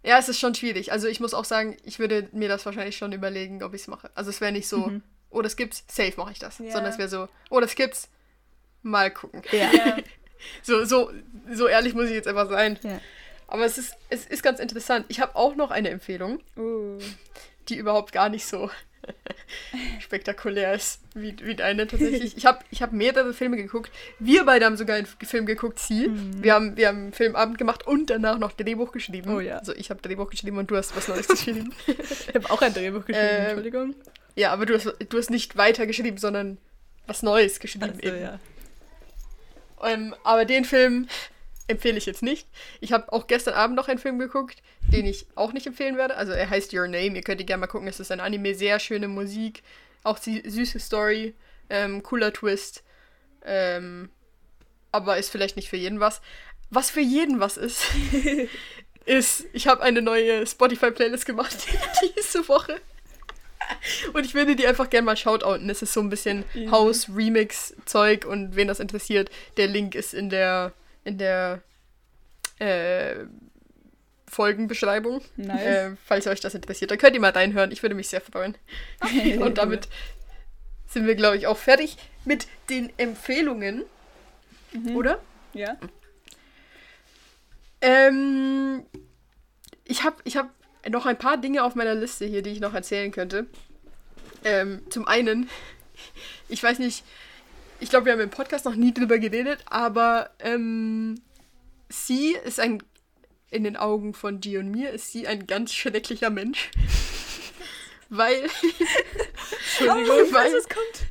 ja, es ist schon schwierig. Also ich muss auch sagen, ich würde mir das wahrscheinlich schon überlegen, ob ich es mache. Also es wäre nicht so, Mhm. oh, das gibt's, safe mache ich das. Ja. Sondern es wäre so, oh, das gibt's, mal gucken. Ja. So, so, so ehrlich muss ich jetzt einfach sein. Ja. Aber es ist, es ist ganz interessant. Ich habe auch noch eine Empfehlung. Uh. die überhaupt gar nicht so spektakulär ist wie, wie deine tatsächlich. Ich habe ich hab mehrere Filme geguckt. Wir beide haben sogar einen Film geguckt, sie. Wir, haben, wir haben einen Filmabend gemacht und danach noch Drehbuch geschrieben. Oh ja. Also ich habe Drehbuch geschrieben und du hast was Neues geschrieben. Ich habe auch ein Drehbuch geschrieben, Ähm, Entschuldigung. ja, aber du hast, du hast nicht weiter geschrieben, sondern was Neues geschrieben. Also, eben. ja. Ähm, aber den Film empfehle ich jetzt nicht. Ich habe auch gestern Abend noch einen Film geguckt, den ich auch nicht empfehlen werde. Also er heißt Your Name. Ihr könnt ihn gerne mal gucken. Es ist ein Anime, sehr schöne Musik, auch süße Story, ähm, cooler Twist. Ähm, aber ist vielleicht nicht für jeden was. Was für jeden was ist, ist, ich habe eine neue Spotify-Playlist gemacht diese Woche. Und ich würde die einfach gerne mal shoutouten. Es ist so ein bisschen Mhm. House-Remix-Zeug und wen das interessiert, der Link ist in der, in der äh, Folgenbeschreibung. Nice. Äh, falls euch das interessiert, dann könnt ihr mal reinhören. Ich würde mich sehr freuen. und damit sind wir, glaube ich, auch fertig mit den Empfehlungen. Mhm. Oder? Ja. Ähm, ich habe ich hab noch ein paar Dinge auf meiner Liste hier, die ich noch erzählen könnte. Ähm, zum einen, ich weiß nicht, ich glaube, wir haben im Podcast noch nie drüber geredet, aber ähm, sie ist ein, in den Augen von G und mir, ist sie ein ganz schrecklicher Mensch. Weil. Entschuldigung, weil, es kommt.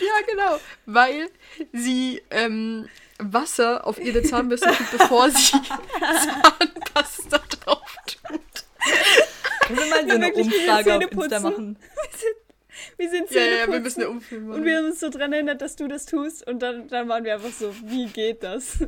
ja, genau. Weil sie ähm, Wasser auf ihre Zahnbürste tut, bevor sie Zahnpasta drauf tut. Können wir mal so Wir eine wirklich Umfrage Zähne auf Insta putzen. machen? Wir sind Ja, ja, Zähne ja, wir müssen eine Umfilm machen. Und wir haben uns so dran erinnert, dass du das tust. Und dann, dann waren wir einfach so, wie geht das?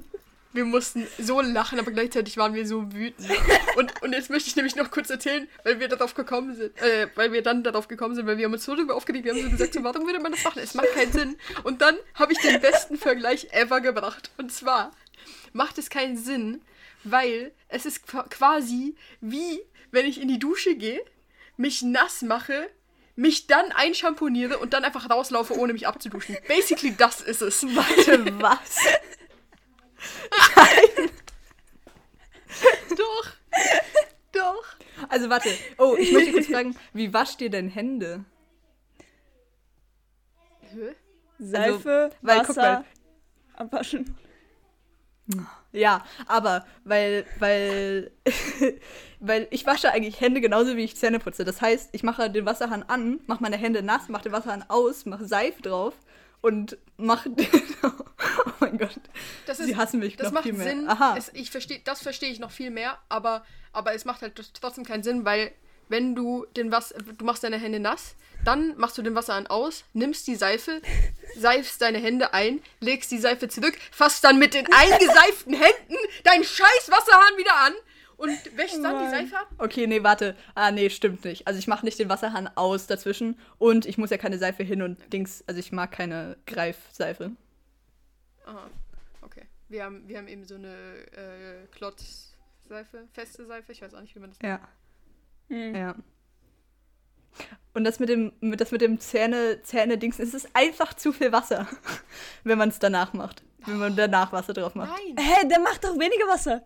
Wir mussten so lachen, aber gleichzeitig waren wir so wütend. Und, und jetzt möchte ich nämlich noch kurz erzählen, weil wir darauf gekommen sind, äh, weil wir dann darauf gekommen sind, weil wir haben uns so darüber aufgeregt, wir haben so gesagt, so, warum würde man das machen? Es macht keinen Sinn. Und dann habe ich den besten Vergleich ever gebracht. Und zwar macht es keinen Sinn, weil es ist qua- quasi wie, wenn ich in die Dusche gehe, mich nass mache, mich dann einschamponiere und dann einfach rauslaufe, ohne mich abzuduschen. Basically, das ist es. Warte, was? Doch. Doch. Also warte. Oh, ich möchte kurz fragen, wie wascht ihr denn Hände? Seife, weil, guck Wasser, mal. abwaschen. Ja, aber weil, weil, weil ich wasche eigentlich Hände genauso wie ich Zähne putze. Das heißt, ich mache den Wasserhahn an, mache meine Hände nass, mache den Wasserhahn aus, mache Seife drauf und mache den. oh mein Gott. Das Sie hassen mich das noch macht viel mehr. Sinn. Aha. Es, ich versteh, das verstehe ich noch viel mehr, aber, aber es macht halt trotzdem keinen Sinn, weil wenn du den Wasser, du machst deine Hände nass, dann machst du den Wasserhahn aus, nimmst die Seife, seifst deine Hände ein, legst die Seife zurück, fasst dann mit den eingeseiften Händen deinen scheiß Wasserhahn wieder an und wäschst dann die. Seife ab. Okay, nee, warte. Ah, nee, stimmt nicht. Also ich mache nicht den Wasserhahn aus dazwischen und ich muss ja keine Seife hin und Dings, also ich mag keine Greifseife. Aha, okay. Wir haben, wir haben eben so eine äh, Klotzseife, feste Seife, ich weiß auch nicht, wie man das Ja, Hm. ja. Und das mit dem, mit, das mit dem Zähne, Zähne-Dings, es ist einfach zu viel Wasser, wenn man es danach macht. Wenn man danach Wasser drauf macht. Nein. Hä, der macht doch weniger Wasser.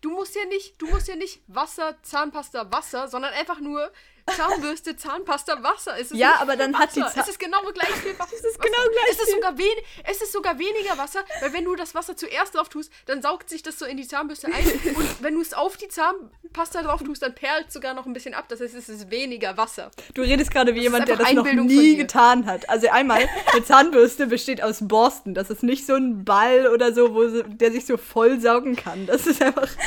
Du musst ja nicht, du musst ja nicht Wasser, Zahnpasta, Wasser, sondern einfach nur Zahnbürste, Zahnpasta, Wasser. Es ist Ja, aber dann Wasser. hat die Za- Es ist genau gleich viel Wasser. Es ist genau gleich es ist sogar wen Es ist sogar weniger Wasser, weil wenn du das Wasser zuerst drauf tust, dann saugt sich das so in die Zahnbürste ein. und wenn du es auf die Zahnpasta drauf tust, dann perlt sogar noch ein bisschen ab. Das heißt, es ist weniger Wasser. Du redest gerade wie ist jemand, der das noch Einbildung von nie getan hat. Also einmal, eine Zahnbürste besteht aus Borsten. Das ist nicht so ein Ball oder so, wo sie, der sich so voll saugen kann. Das ist einfach.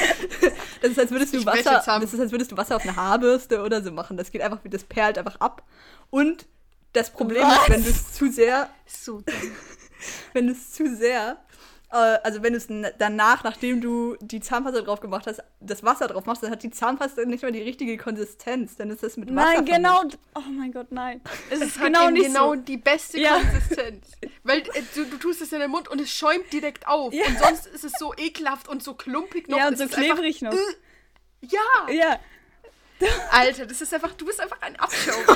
Das ist, als würdest du Wasser. Zahn- Das ist, als würdest du Wasser auf eine Haarbürste oder so machen. Das geht einfach, wie das perlt einfach ab. Und das Problem Was? ist, wenn du es zu sehr So wenn du es zu sehr, äh, also wenn du es danach, nachdem du die Zahnpasta drauf gemacht hast, das Wasser drauf machst, dann hat die Zahnpasta nicht mehr die richtige Konsistenz. Dann ist das mit Wasser Nein, genau. vermischt. Oh mein Gott, nein. Es ist hat genau nicht genau so. die beste Ja. Konsistenz. Weil äh, du, du tust es in den Mund und es schäumt direkt auf. Ja. Und sonst ist es so ekelhaft und so klumpig noch. Ja, und Es so ist einfach- klebrig noch. Ja, Ja. Alter, das ist einfach, du bist einfach ein Abschaum.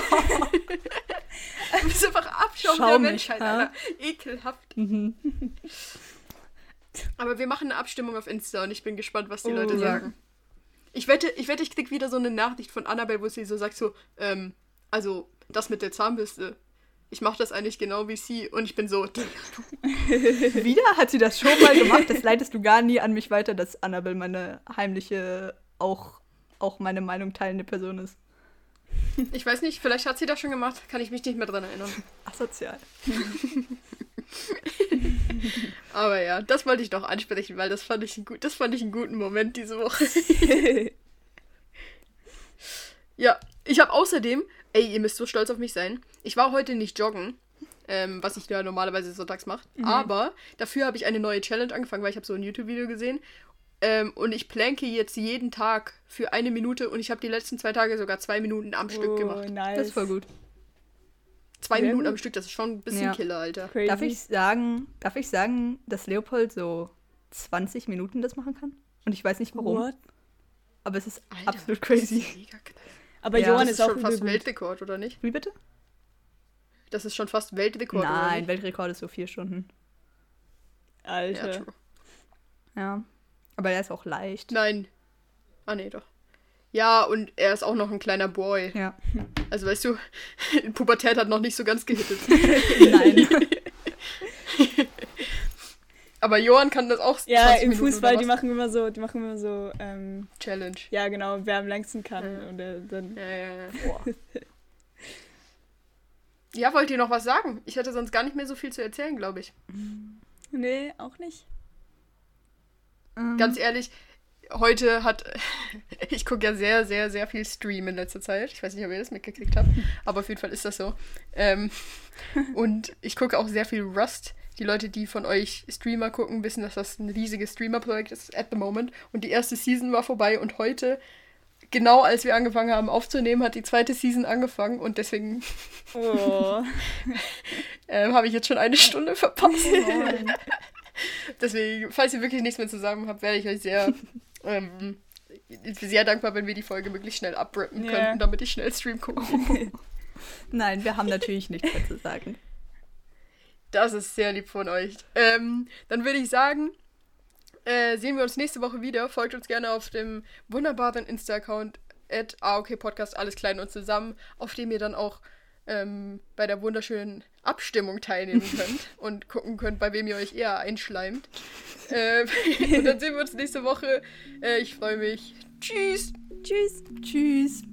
du bist einfach Abschaum der Schaumig, Menschheit, ja. Alter. Ekelhaft. Aber wir machen eine Abstimmung auf Insta und ich bin gespannt, was die Oh, Leute ja. sagen. Ich wette, ich wette, ich krieg wieder so eine Nachricht von Annabelle, wo sie so sagt so, ähm, also das mit der Zahnbürste. Ich mache das eigentlich genau wie sie und ich bin so, Wieder hat sie das schon mal gemacht. Das leitest du gar nie an mich weiter, dass Annabelle meine heimliche, auch, auch meine Meinung teilende Person ist. Ich weiß nicht, vielleicht hat sie das schon gemacht, kann ich mich nicht mehr dran erinnern. Asozial. Aber ja, das wollte ich noch ansprechen, weil das fand ich, ein gut, das fand ich einen guten Moment diese Woche. ja, ich habe außerdem, ey, ihr müsst so stolz auf mich sein, ich war heute nicht joggen, ähm, was ich ja normalerweise sonntags mache, aber dafür habe ich eine neue Challenge angefangen, weil ich habe so ein YouTube-Video gesehen ähm, und ich planke jetzt jeden Tag für eine Minute und ich habe die letzten zwei Tage sogar zwei Minuten am Stück oh, gemacht. nice. Das ist voll gut. Zwei Minuten am Stück, das ist schon ein bisschen Ja. Killer, Alter. Crazy. Darf ich sagen, darf ich sagen, dass Leopold so 20 Minuten das machen kann? Und ich weiß nicht warum. What? Aber es ist Alter, absolut crazy. ist. Aber Ja, Johann Das ist ist auch schon fast gut. Weltrekord, oder nicht? Wie bitte? Das ist schon fast Weltrekord. oder Nein, nicht? Weltrekord ist so vier Stunden. Ja, Alter. true. Ja. Aber er ist auch leicht. Nein. Ah, nee, doch. Ja, und er ist auch noch ein kleiner Boy. Ja. Also, weißt du, Pubertät hat noch nicht so ganz gehittet. Nein. Aber Johann kann das auch ja, 20 im Minuten Fußball, die machen immer so, die machen immer so, ähm, Challenge. ja genau, wer am längsten kann. Ja. Und äh, dann. Ja, ja, ja. ja, wollt ihr noch was sagen? Ich hatte sonst gar nicht mehr so viel zu erzählen, glaube ich. Nee, auch nicht. Ähm, Ganz ehrlich, heute hat. Ich gucke ja sehr, sehr, sehr viel Stream in letzter Zeit. Ich weiß nicht, ob ihr das mitgekriegt habt, aber auf jeden Fall ist das so. Ähm, und ich gucke auch sehr viel Rust. Die Leute, die von euch Streamer gucken, wissen, dass das ein riesiges Streamer-Projekt ist at the moment. Und die erste Season war vorbei und heute, genau als wir angefangen haben aufzunehmen, hat die zweite Season angefangen und deswegen Oh. ähm, habe ich jetzt schon eine Stunde verpasst. Deswegen, falls ihr wirklich nichts mehr zusammen habt, werde ich euch sehr, ähm, sehr dankbar, wenn wir die Folge möglichst schnell abrappen Ja. könnten, damit ich schnell Stream gucke. Nein, wir haben natürlich nichts mehr zu sagen. Das ist sehr lieb von euch. Ähm, dann würde ich sagen, äh, sehen wir uns nächste Woche wieder. Folgt uns gerne auf dem wunderbaren Insta-Account at Podcast, alles klein und zusammen, auf dem ihr dann auch ähm, bei der wunderschönen Abstimmung teilnehmen könnt und gucken könnt, bei wem ihr euch eher einschleimt. äh, und dann sehen wir uns nächste Woche. Äh, ich freue mich. Tschüss! Tschüss. Tschüss.